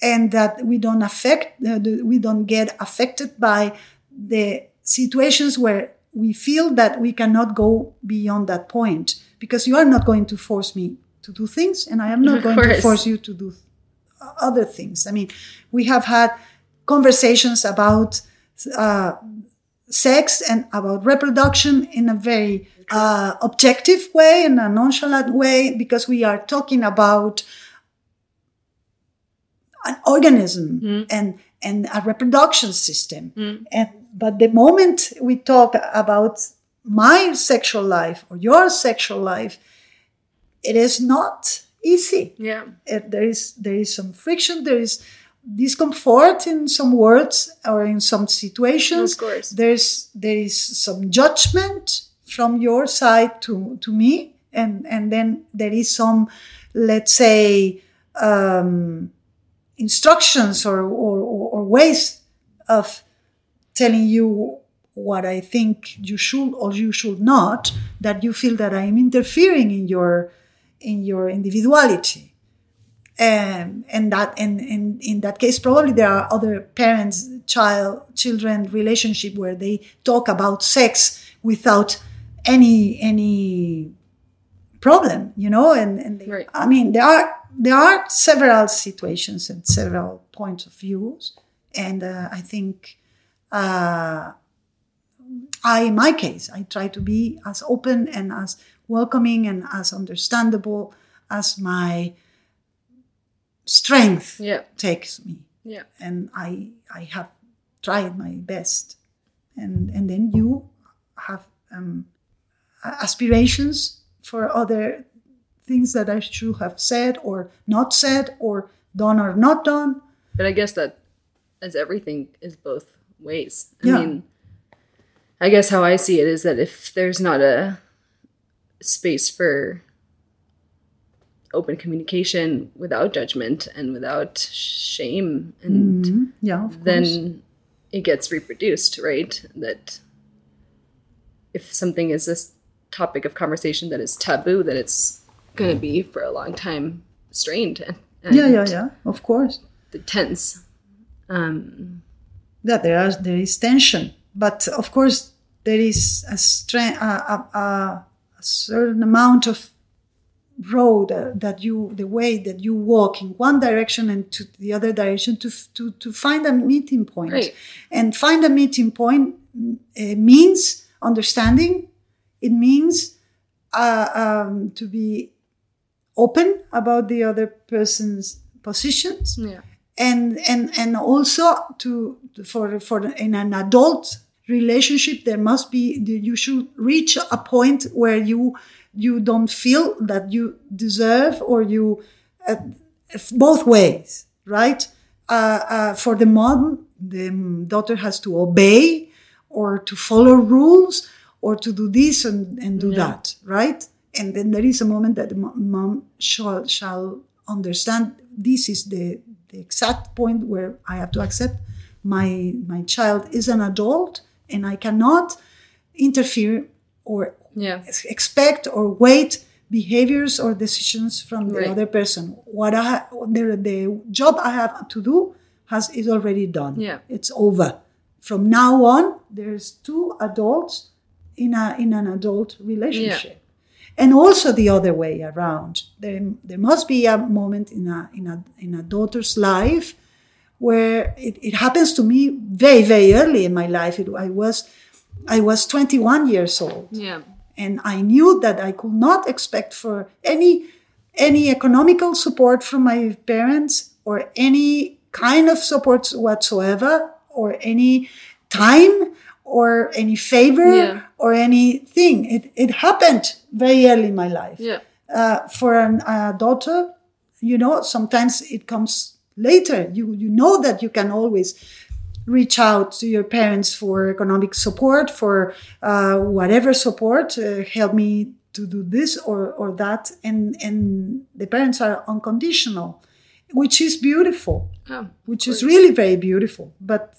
And that we don't affect uh, the, we don't get affected by the situations where we feel that we cannot go beyond that point. Because you are not going to force me to do things and i am not Of going to force you to do other things. I mean we have had conversations about uh, sex and about reproduction in a very uh, objective way in a nonchalant way because we are talking about an organism and and a reproduction system. And but the moment we talk about my sexual life or your sexual life it is not easy. Yeah. it, there is there is some friction there is discomfort in some words or in some situations. Of course. there's there is some judgment from your side to to me. And and then there is some let's say um, instructions or, or or ways of telling you what I think you should or you should not that you feel that I'm interfering in your in your individuality and and that and, and in that case probably there are other parents child children relationship where they talk about sex without any any problem you know and, and they, Right. i mean there are there are several situations and several points of views and uh, i think uh, I, in my case, I try to be as open and as welcoming and as understandable as my strength Yeah. takes me. Yeah. And I, I have tried my best. And, and then you have um, aspirations for other things that I should have said or not said or done or not done. But I guess that as everything is both ways. I Yeah. mean, I guess how I see it is that if there's not a space for open communication without judgment and without shame and Mhm. Yeah, course. then it gets reproduced, right? That if something is this topic of conversation that is taboo, that it's going to be for a long time strained and, yeah, yeah, yeah, of course. the tense. Um, that there are there is tension, but of course there is a strength, a, a, a, certain amount of road uh, that you the way that you walk in one direction and to the other direction to to to find a meeting point Right. and find a meeting point uh, means understanding it means uh, um, to be open about the other person's positions yeah. and and and also to for for in an adult relationship there must be you should reach a point where you you don't feel that you deserve or you uh, both ways right uh, uh, for the mom the daughter has to obey or to follow rules or to do this and, and do Yeah. that right and then there is a moment that the mom shall shall understand this is the, the exact point where i have to accept my my child is an adult and i cannot interfere or Yeah. expect or wait behaviors or decisions from the Right. other person. What I the, the job I have to do has is already done. Yeah. It's over. From now on, there's two adults in a in an adult relationship. And also the other way around. There, there must be a moment in a in a in a daughter's life where it, it happens to me very, very early in my life. It, I was I was 21 years old Yeah. and I knew that I could not expect for any any economical support from my parents or any kind of support whatsoever or any time or any favor Yeah. or anything. It it happened very early in my life. Yeah. Uh, for an, a daughter, you know, sometimes it comes later. You you know that you can always reach out to your parents for economic support, for uh, whatever support, uh, help me to do this or, or that. And, and the parents are unconditional, which is beautiful, Oh, which is really very beautiful. But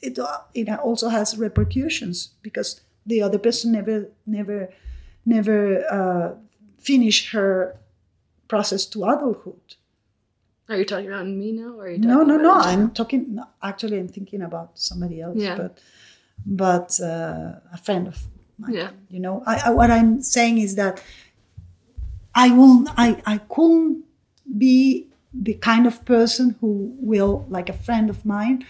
it, uh, it also has repercussions because the other person never, never, never uh, finish her process to adulthood. Are you talking about me now? Or are you talking No, no, no. I'm talking. Actually, I'm thinking about somebody else. Yeah. But, but uh, a friend of mine. Yeah. You know, I, I, what I'm saying is that I will. I I couldn't be the kind of person who will, like a friend of mine,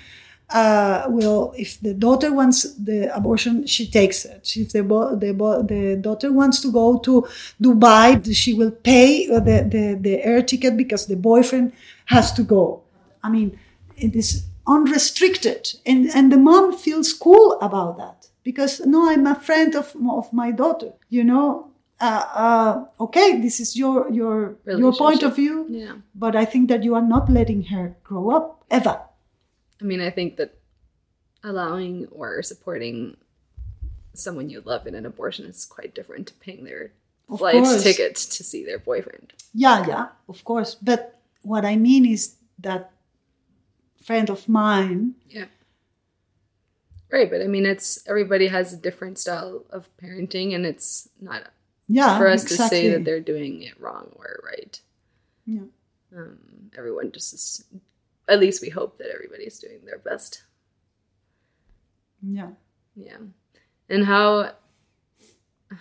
uh, will if the daughter wants the abortion, she takes it. If the bo- the bo- the daughter wants to go to Dubai, she will pay the, the the air ticket because the boyfriend has to go. I mean, it is unrestricted, and and the mom feels cool about that because no, I'm a friend of of my daughter. You know. Uh, uh, okay, this is your your your point of view, Yeah. but I think that you are not letting her grow up ever. I mean, I think that allowing or supporting someone you love in an abortion is quite different to paying their Of flight course. ticket to see their boyfriend. Yeah, yeah, of course. But what I mean is that friend of mine, Yeah. Right, but I mean, it's everybody has a different style of parenting, and it's not yeah, for us exactly. to say that they're doing it wrong or right. Yeah. Um, everyone just is, at least we hope that everybody's doing their best. Yeah. Yeah. And how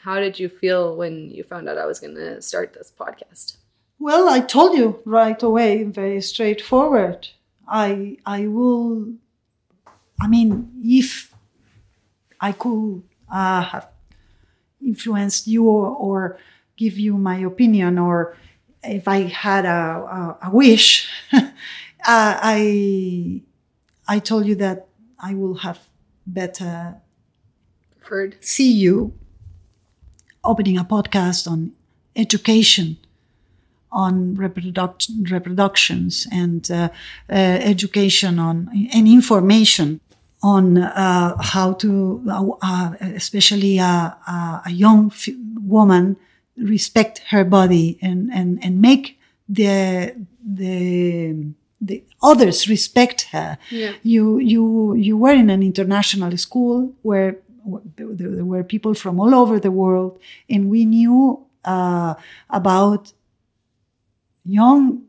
how did you feel when you found out I was going to start this podcast? Well, I told you right away, very straightforward. I I will. I mean, if I could uh, have influenced you or, or give you my opinion, or if I had a, a, a wish, uh, I I told you that I will have better Preferred. see you opening a podcast on education, on reproduction, reproductions, and uh, uh, education on and information on uh, how to, uh, especially a, a, a young f- woman, respect her body and and and make the the the others respect her Yeah. you you you were in an international school where there there were people from all over the world, and we knew uh, about young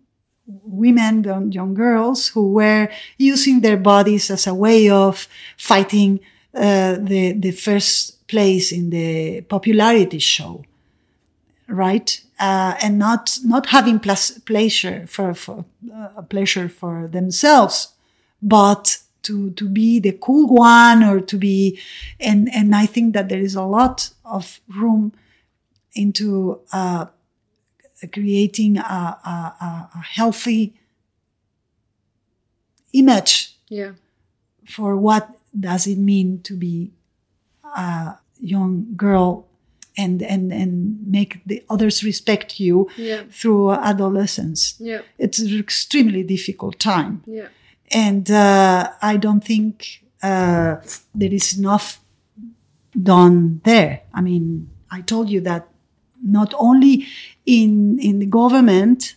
women, young girls who were using their bodies as a way of fighting uh, the the first place in the popularity show, right? Uh, and not not having plus pleasure for for uh, pleasure for themselves, but to to be the cool one or to be, and and I think that there is a lot of room into uh, creating a, a, a healthy image yeah. for what does it mean to be a young girl and and and make the others respect you yeah. through adolescence. Yeah. It's an extremely difficult time. Yeah. And uh, I don't think uh, there is enough done there. I mean, I told you that not only in in the government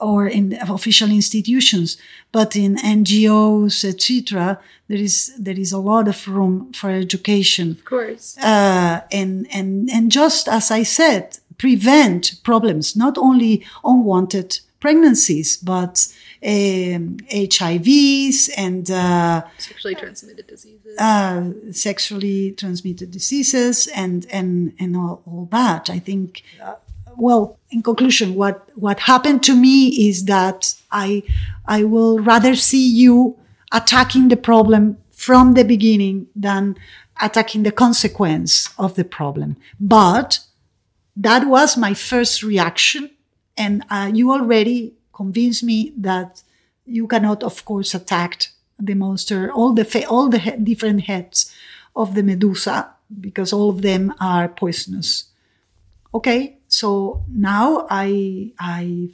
or in official institutions, but in NGOs, etc. There is there is a lot of room for education. Of course. Uh, and and and just as I said, prevent problems, not only unwanted pregnancies, but um, HIVs and uh, sexually transmitted diseases. Uh, sexually transmitted diseases and and and all, all that. I think. Well, in conclusion, what, what happened to me is that I, I will rather see you attacking the problem from the beginning than attacking the consequence of the problem. But that was my first reaction. And uh, you already convinced me that you cannot, of course, attack the monster, all the, fa- all the he- different heads of the Medusa, because all of them are poisonous. Okay, so now I I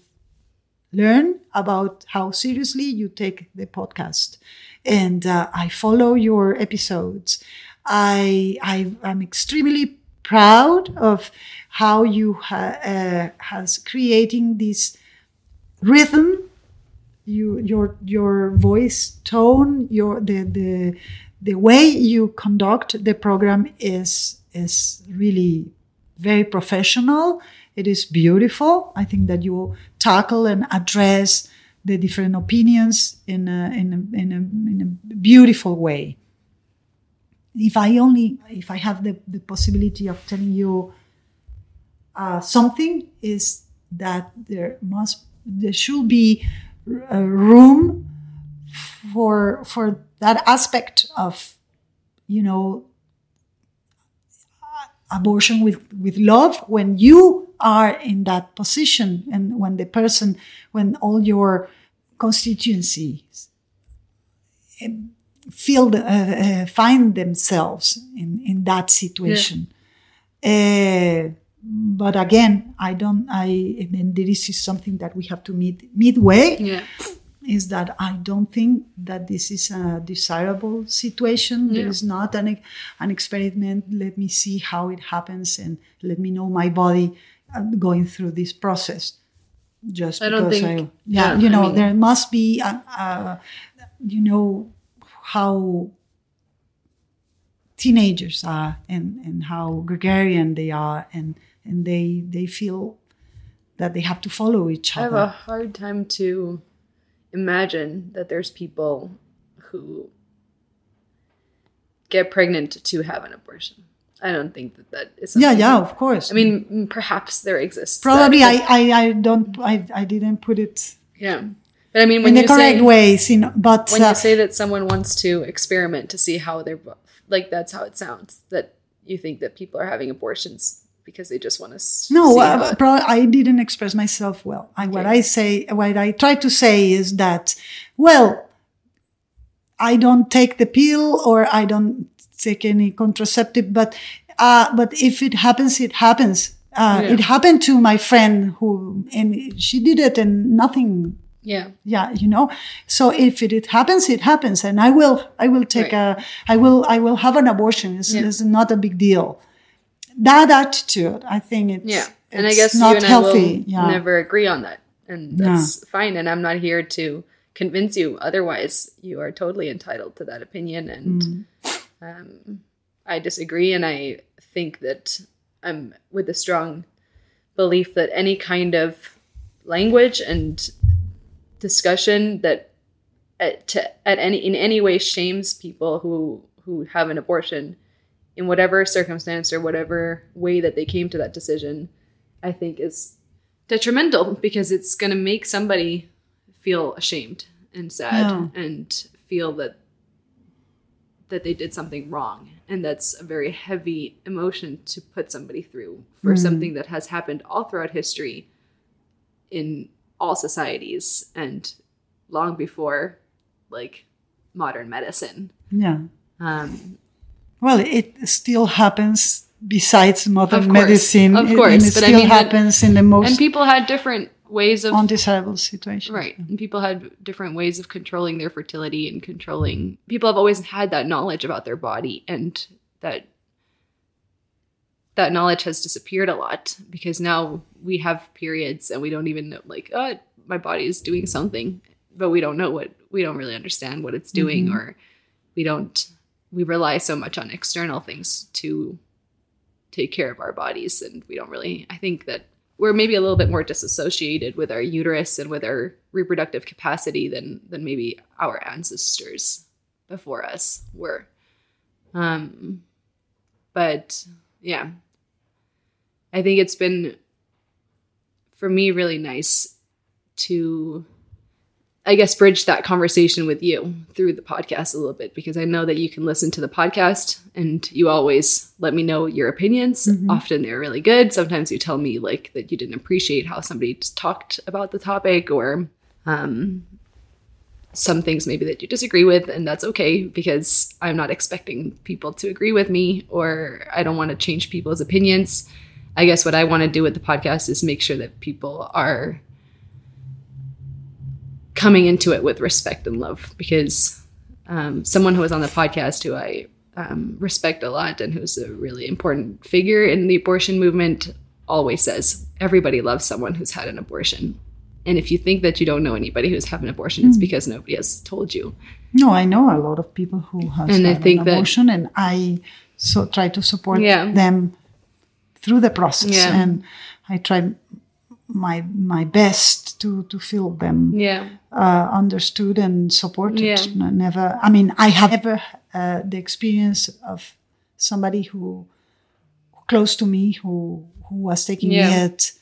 learn about how seriously you take the podcast, and uh, I follow your episodes. I I am extremely proud of how you ha- uh, has creating this rhythm, you your your voice tone, your the the the way you conduct the program is is really very professional. It is beautiful. I think that you tackle and address the different opinions in a, in a, in a, in a beautiful way. If I only, if I have the, the possibility of telling you uh, something, is that there must, there should be a room for for that aspect of, you know, abortion with, with love when you are in that position and when the person, when all your constituencies feel, uh, uh, find themselves in, in that situation. Yeah. Uh, but again, I don't, I, and this is something that we have to meet midway. Yeah is that I don't think that this is a desirable situation. Yeah. There is not an, an experiment. Let me see how it happens and let me know my body uh, going through this process. Just I because think, I, yeah, yeah, you know, I mean, there must be, a, a, you know, how teenagers are and, and how gregarian they are and, and they, they feel that they have to follow each other. I have a hard time to imagine that there's people who get pregnant to have an abortion. I don't think that that is. Yeah, yeah, of course. I mean, perhaps there exists. Probably, that, I, I, I don't, I, I didn't put it. Yeah, but I mean, in the correct say, ways, you know. But when uh, you say that someone wants to experiment to see how they're like, that's how it sounds. That you think that people are having abortions because they just want to. No, uh, I didn't express myself well. I, okay. What I say, what I try to say is that, well, I don't take the pill or I don't take any contraceptive, but uh, but if it happens, it happens. Uh, yeah. It happened to my friend who, and she did it, and nothing. Yeah, yeah, you know. So if it, it happens, it happens, and I will, I will take right. a, I will, I will have an abortion. It's, yeah. it's not a big deal that attitude, I think it's yeah, and I guess not you and healthy. I will yeah. never agree on that, and that's fine. And I'm not here to convince you otherwise. You are totally entitled to that opinion, and mm. um, I disagree. And I think that I'm with a strong belief that any kind of language and discussion that at, to, at any in any way shames people who who have an abortion in whatever circumstance or whatever way that they came to that decision i think is detrimental because it's going to make somebody feel ashamed and sad Yeah. and feel that that they did something wrong and that's a very heavy emotion to put somebody through for something that has happened all throughout history in all societies and long before like modern medicine Yeah. um Well, it still happens besides modern Of course, medicine. of it- course, and it but I still mean that- happens in the most and people had different ways of undesirable situations. Right. And people had different ways of controlling their fertility and controlling. People have always had that knowledge about their body, and that that knowledge has disappeared a lot because now we have periods and we don't even know, like, oh, my body is doing something, but we don't know what we don't really understand what it's doing, Mhm. or we don't. We rely so much on external things to take care of our bodies, and we don't really. I think that we're maybe a little bit more disassociated with our uterus and with our reproductive capacity than than maybe our ancestors before us were. Um, but yeah, I think it's been for me really nice to I guess bridge that conversation with you through the podcast a little bit because I know that you can listen to the podcast and you always let me know your opinions. Mhm. Often they're really good. Sometimes you tell me like that you didn't appreciate how somebody just talked about the topic or um some things maybe that you disagree with and that's okay because I'm not expecting people to agree with me or I don't want to change people's opinions. I guess what I want to do with the podcast is make sure that people are coming into it with respect and love because um, someone who was on the podcast who I um, respect a lot and who's a really important figure in the abortion movement always says everybody loves someone who's had an abortion. And if you think that you don't know anybody who's had an abortion, it's because nobody has told you. No, I know a lot of people who have And I had think an that- abortion, and I so try to support Yeah. them through the process, Yeah. and I try my my best to to feel them Yeah. uh, understood and supported. Yeah. N- Never, I mean, I have never uh, the experience of somebody who close to me who who was taking Yeah. it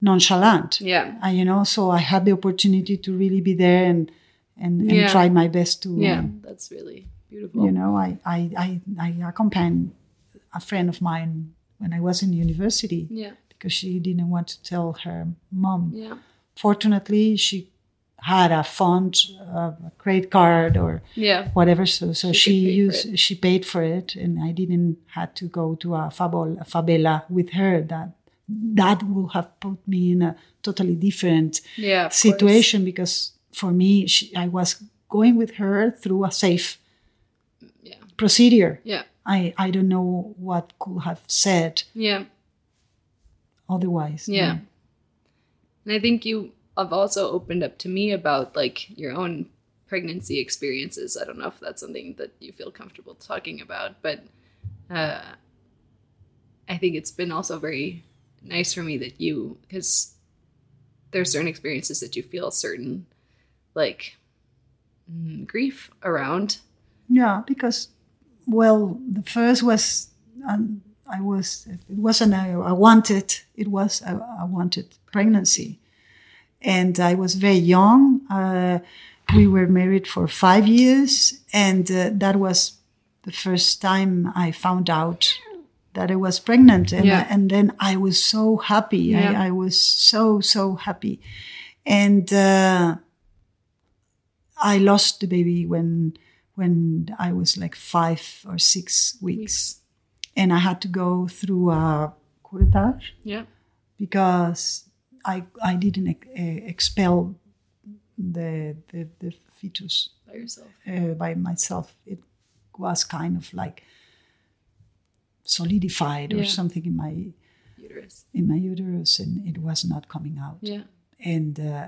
nonchalant. Yeah. Uh, you know, so I had the opportunity to really be there and and, and Yeah. try my best to Yeah. That's really beautiful. you know I, I i i accompanied a friend of mine when i was in university Yeah. because she didn't want to tell her mom Yeah. Fortunately she had a fund uh, a credit card or Yeah. whatever so so She she, could pay for used she paid for it and i didn't had to go to a fabol a favela with her that that would have put me in a totally different Yeah. of course. situation because for me she, i was going with her through a safe Yeah. procedure Yeah. i i don't know what could have said Yeah. otherwise Yeah. And I think you have also opened up to me about like your own pregnancy experiences. I don't know if that's something that you feel comfortable talking about, but uh, I think it's been also very nice for me that you, because there's certain experiences that you feel certain like mm, grief around. yeah because well the first was um, i was it wasn't a, wanted it was a, wanted pregnancy. And i was very young. Uh, we were married for five years. And uh, that was the first time i found out that i was pregnant. And, Yeah. and then i was so happy. Yeah. I, I was so so happy. And uh, I lost the baby when when I was like five or six weeks, and I had to go through a curettage Yeah. because I I didn't eh, expel the the, the fetus By yourself. uh, by myself. It was kind of like solidified or something in my Uterus. in my uterus, and it was not coming out. Yeah. And uh,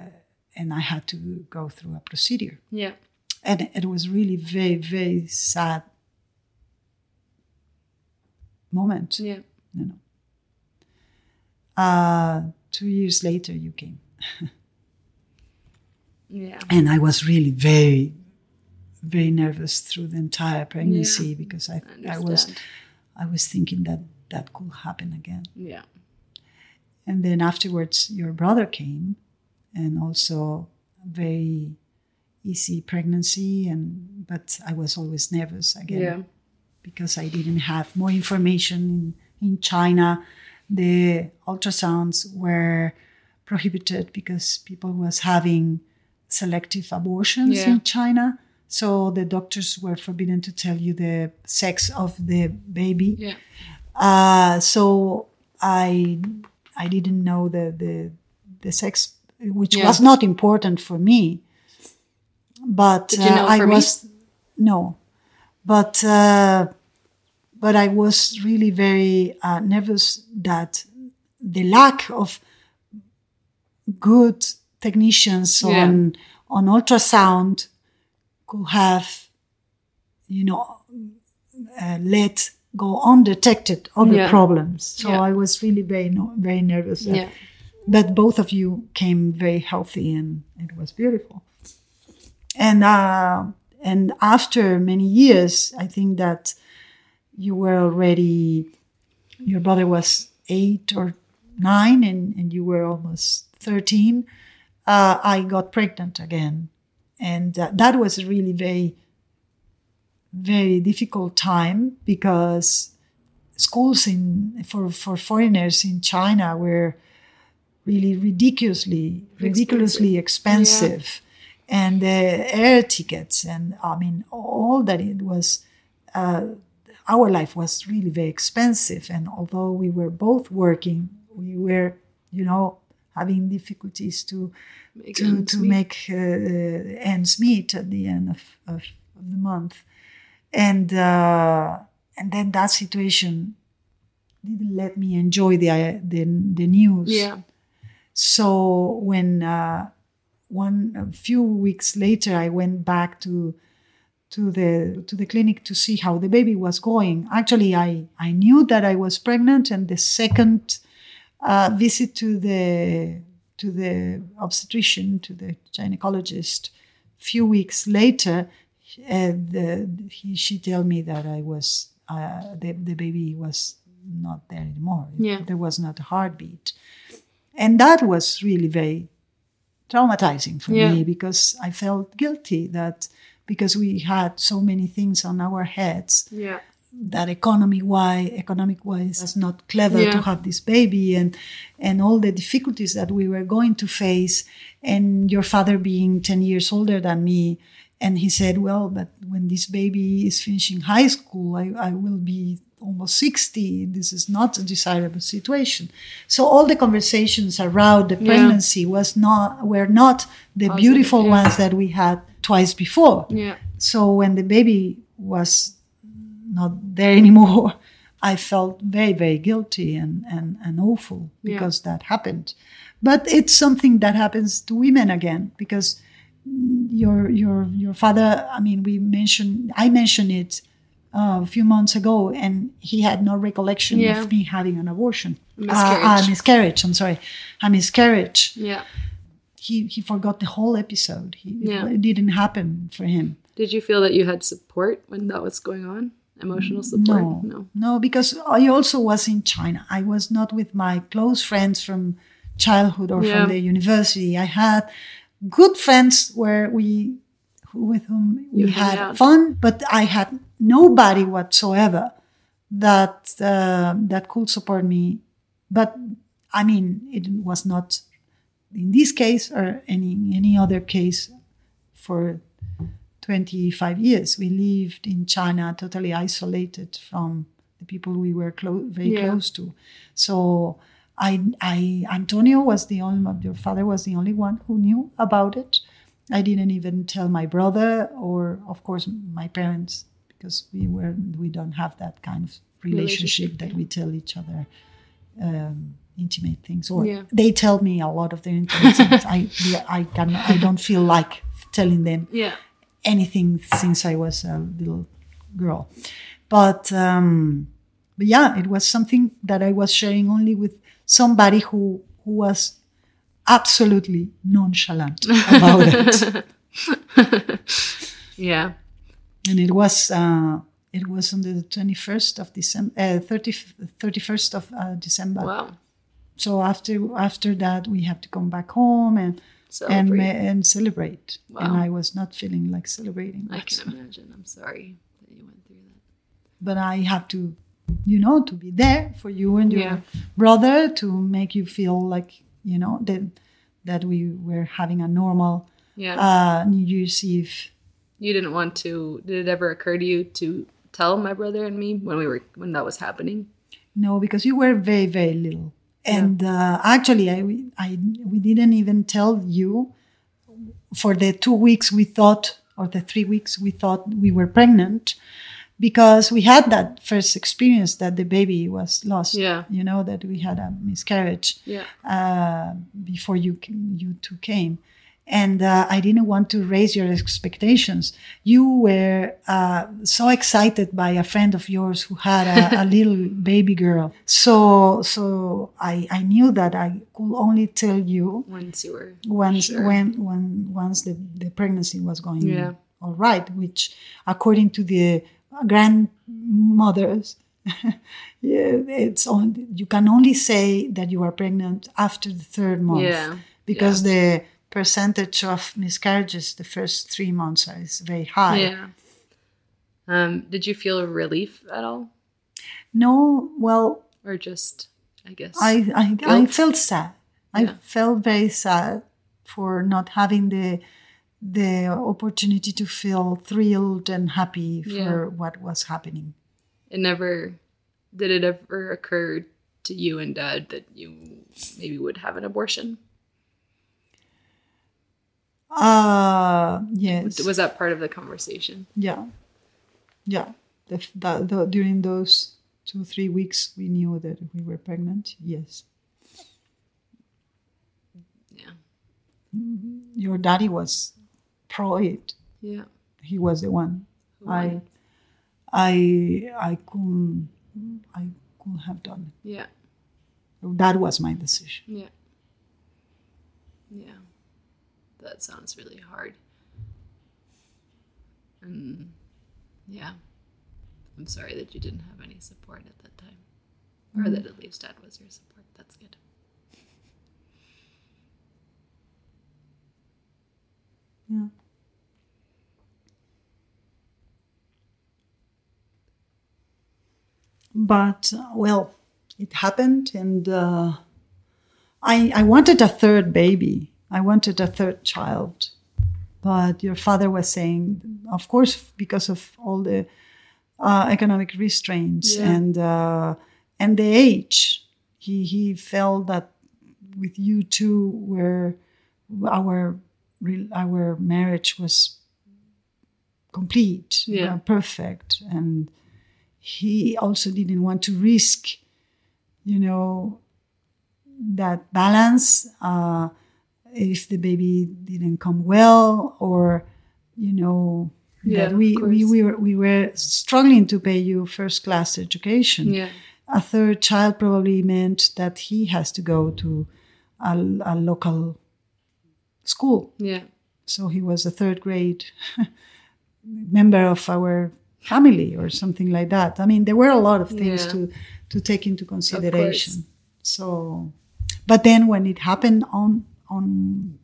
and I had to go through a procedure Yeah. and it was really very very sad moment Yeah. you know uh two years later you came Yeah. And I was really very, very nervous through the entire pregnancy Yeah. because I, I I was. I was thinking that that could happen again. Yeah. And then afterwards, your brother came, and also very easy pregnancy. And but I was always nervous again Yeah. Because I didn't have more information in, in China. The ultrasounds were prohibited because people was having selective abortions Yeah. in China. So the doctors were forbidden to tell you the sex of the baby. Yeah. Uh, so I I didn't know the the, the sex, which Yeah. was not important for me. But you know uh, I for me? was no, but uh, but I was really very uh, nervous that the lack of good technicians Yeah. on on ultrasound could have, you know, uh, let go undetected other Yeah. problems. So Yeah. I was really very very nervous. Yeah. But both of you came very healthy, and it was beautiful. And uh, and after many years, I think that you were already. Your brother was eight or nine, and, and you were almost thirteen. Uh, I got pregnant again, and uh, that was a really very very difficult time because schools in for for foreigners in China were really ridiculously ridiculously expensive, and the air tickets and I mean all that it was. Uh, our life was really very expensive, and although we were both working, we were, you know, having difficulties to Make to, ends to meet. make uh, ends meet at the end of, of, of the month. And uh, and then that situation didn't let me enjoy the the, the news. Yeah. So when uh, one a few weeks later, I went back to to the to the clinic to see how the baby was going. Actually, I I knew that I was pregnant, and the second uh, visit to the to the obstetrician to the gynecologist, few weeks later, uh, the, he, she told me that I was uh, the the baby was not there anymore. Yeah. There was not a heartbeat, and that was really very traumatizing for Yeah. me because I felt guilty that because we had so many things on our heads Yeah. that economy why economic wise was not clever Yeah. to have this baby and and all the difficulties that we were going to face and your father being 10 years older than me and he said well but when this baby is finishing high school i, I will be almost 60 this is not a desirable situation so all the conversations around the Yeah. pregnancy was not were not the Positive, beautiful yeah. ones that we had twice before Yeah. so when the baby was not there anymore, I felt very, very guilty and, and, and awful Yeah. because that happened. But it's something that happens to women again because your your your father. I mean, we mentioned I mentioned it uh, a few months ago, and he had no recollection Yeah. of me having an abortion. Miscarriage. Uh, uh, miscarriage. I'm sorry, a miscarriage. Yeah. He he forgot the whole episode. He, Yeah. It didn't happen for him. Did you feel that you had support when that was going on? Emotional support? No, No. no, because I also was in China. I was not with my close friends from childhood or Yeah. from the university. I had good friends where we, with whom we had out. fun, but I had nobody whatsoever that uh, that could support me. But I mean, it was not in this case or any any other case for 25 years. We lived in China totally isolated from the people we were clo- very Yeah. close to. So I, I, Antonio was the only, your father was the only one who knew about it. I didn't even tell my brother or, of course, my parents because we were, we don't have that kind of relationship, Relationship, that yeah. we tell each other um, intimate things. Or Yeah. they tell me a lot of their intimate things. I, yeah, I can, I don't feel like telling them Yeah. anything since I was a little girl. But um, but yeah, it was something that I was sharing only with somebody who who was absolutely nonchalant about it. yeah. And it was uh, it was on the 21st of December, uh, 30, 31st of uh, December. Wow. So after after that, we have to come back home and Celebrate. and and celebrate. Wow. And I was not feeling like celebrating. I can imagine. I'm sorry that you went through that. but I have to, you know, to be there for you and your Yeah. brother to make you feel like you know that that we were having a normal Yeah. uh, New Year's Eve. You didn't want to. Did it ever occur to you to tell my brother and me when we were when that was happening? No, because you were very very little, and uh, actually, I, I we didn't even tell you for the two weeks we thought, or the three weeks we thought we were pregnant, because we had that first experience that the baby was lost. Yeah. you know that we had a miscarriage. Yeah. uh, before you you two came, and uh, I didn't want to raise your expectations. You were uh, so excited by a friend of yours who had a, a little baby girl. So so I I knew that I could only tell you Once you were. once Sure. when when once the, the pregnancy was going Yeah. all right, which according to the grandmothers. yeah, it's on. You can only say that you are pregnant after the third month Yeah. because the percentage of miscarriages the first three months is very high. Yeah. Um, did you feel relief at all, No, well, or just, I guess, I I, I felt sad. I Yeah. felt very sad for not having the the opportunity to feel thrilled and happy for Yeah. what was happening. it never did it ever occur to you and dad that you maybe would have an abortion? Uh yes. Was that part of the conversation? yeah. Yeah. The, the, the, during those two three weeks, we knew that we were pregnant. Yes. Yeah. Your daddy was pro it. Yeah. He was the one. Who I I I couldn't I couldn't have done it. Yeah. That was my decision. Yeah. Yeah. That sounds really hard. And yeah. I'm sorry that you didn't have any support at that time. Or that at least dad was your support. That's good. Yeah. But uh, well, it happened, and uh, I I wanted a third baby. I wanted a third child, but your father was saying, of course, because of all the uh, economic restraints Yeah. and uh, and the age, he he felt that with you two, where our our marriage was complete, Yeah. uh, perfect, and he also didn't want to risk, you know, that balance uh, if the baby didn't come well or you know Yeah, that we, we we were we were struggling to pay you first class education Yeah. a third child probably meant that he has to go to a, a local school Yeah. so he was a third grade member of our family or something like that i mean there were a lot of things Yeah. to to take into consideration so but then when it happened on on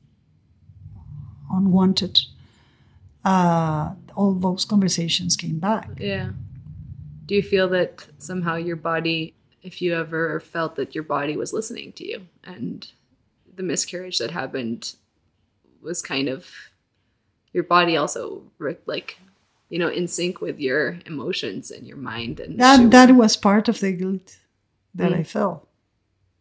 unwanted uh all those conversations came back Yeah. Do you feel that somehow your body, if you ever felt that your body was listening to you and the miscarriage that happened was kind of your body also like, you know, in sync with your emotions and your mind and that that was part of the guilt that Mm. I felt.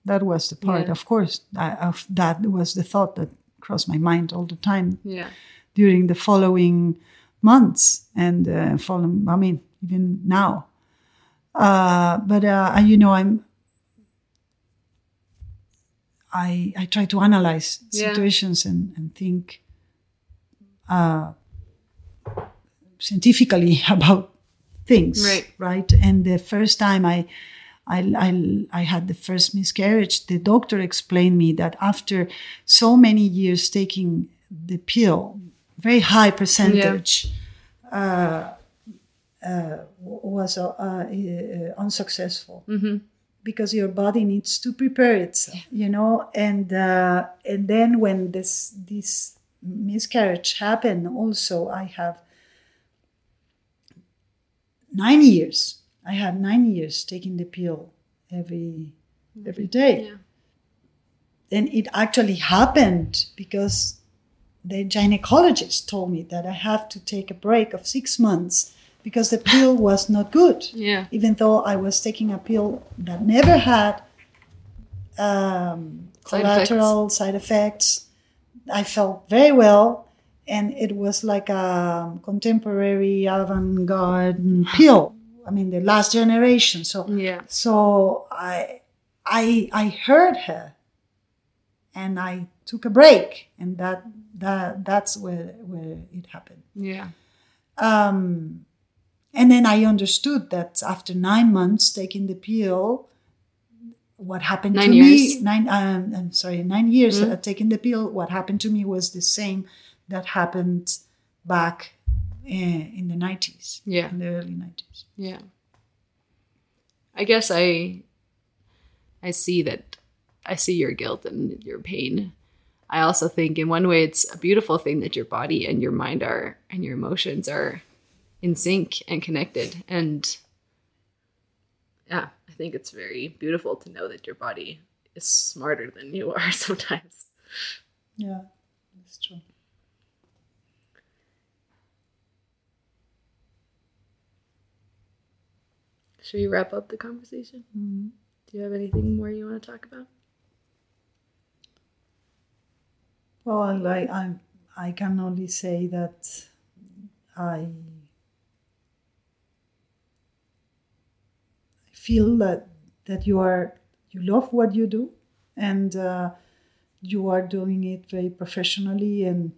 That was the part, Yeah. of course. I, of that was the thought that crossed my mind all the time yeah. during the following months and uh, following. I mean, even now. Uh, but uh, you know, I'm. I I try to analyze Yeah. situations and and think. Uh, scientifically about things Right. right and the first time i I, I, I had the first miscarriage, the doctor explained me that after so many years taking the pill, very high percentage, yeah. uh, uh, was uh, uh unsuccessful. Mm-hmm. Because your body needs to prepare itself, you know, and uh, and then when this this miscarriage happened, also I have nine years I had nine years taking the pill every every day. Yeah. And it actually happened because the gynecologist told me that I have to take a break of six months because the pill was not good. Yeah. Even though I was taking a pill that never had um, collateral side effects. side effects. I felt very well, and it was like a contemporary avant-garde pill. I mean, the last generation. So yeah. So I I I heard her, and I took a break, and that that that's where where it happened. Yeah. Um, and then I understood that after nine months taking the pill, what happened nine to years. me nine um, I'm sorry nine years mm-hmm. taking the pill. What happened to me was the same that happened back in the 90s. Yeah. In the early 90s. Yeah. I guess I I see that I see your guilt and your pain. I also think in one way it's a beautiful thing that your body and your mind are and your emotions are in sync and connected and yeah, I think it's very beautiful to know that your body is smarter than you are sometimes. Yeah, that's true. Should we wrap up the conversation? Mm-hmm. Do you have anything more you want to talk about? Well, I, I, I can only say that I feel that that you are you love what you do and uh, you are doing it very professionally and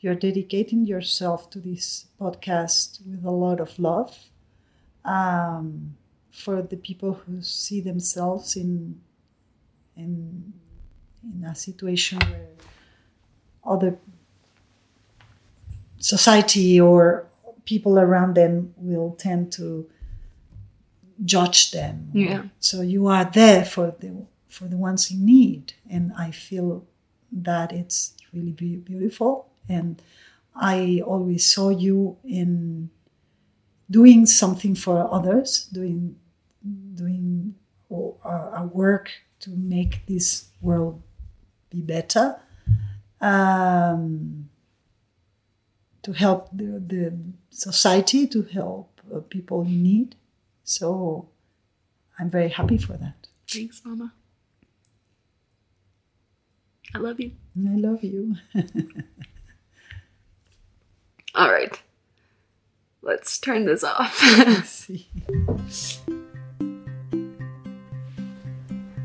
you're dedicating yourself to this podcast with a lot of love. Um, for the people who see themselves in in in a situation where other society or people around them will tend to judge them. Yeah. So you are there for the for the ones in need, and I feel that it's really be beautiful. And I always saw you in doing something for others, doing doing a work to make this world be better, um, to help the, the society, to help uh, people in need. So I'm very happy for that. Thanks, Mama. I love you. I love you. All right. Let's turn this off.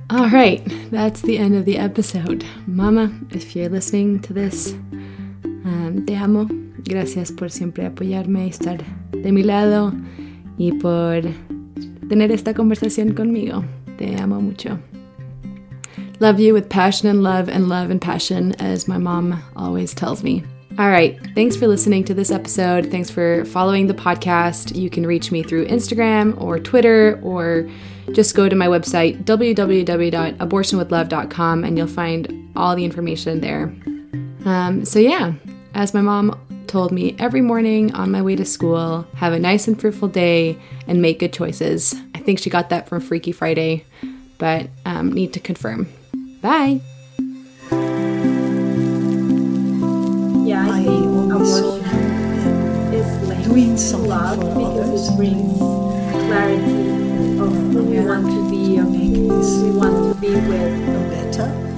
All right, that's the end of the episode. Mama, if you're listening to this, um, te amo. Gracias por siempre apoyarme y estar de mi lado y por tener esta conversación conmigo. Te amo mucho. Love you with passion and love and love and passion, as my mom always tells me. All right. Thanks for listening to this episode. Thanks for following the podcast. You can reach me through Instagram or Twitter, or just go to my website, www.abortionwithlove.com, and you'll find all the information there. Um, so, yeah, as my mom told me every morning on my way to school, have a nice and fruitful day and make good choices. I think she got that from Freaky Friday, but um, need to confirm. Bye. I, is like doing something love because others. it brings clarity of who yeah. we want to be, of who we want to be with. Better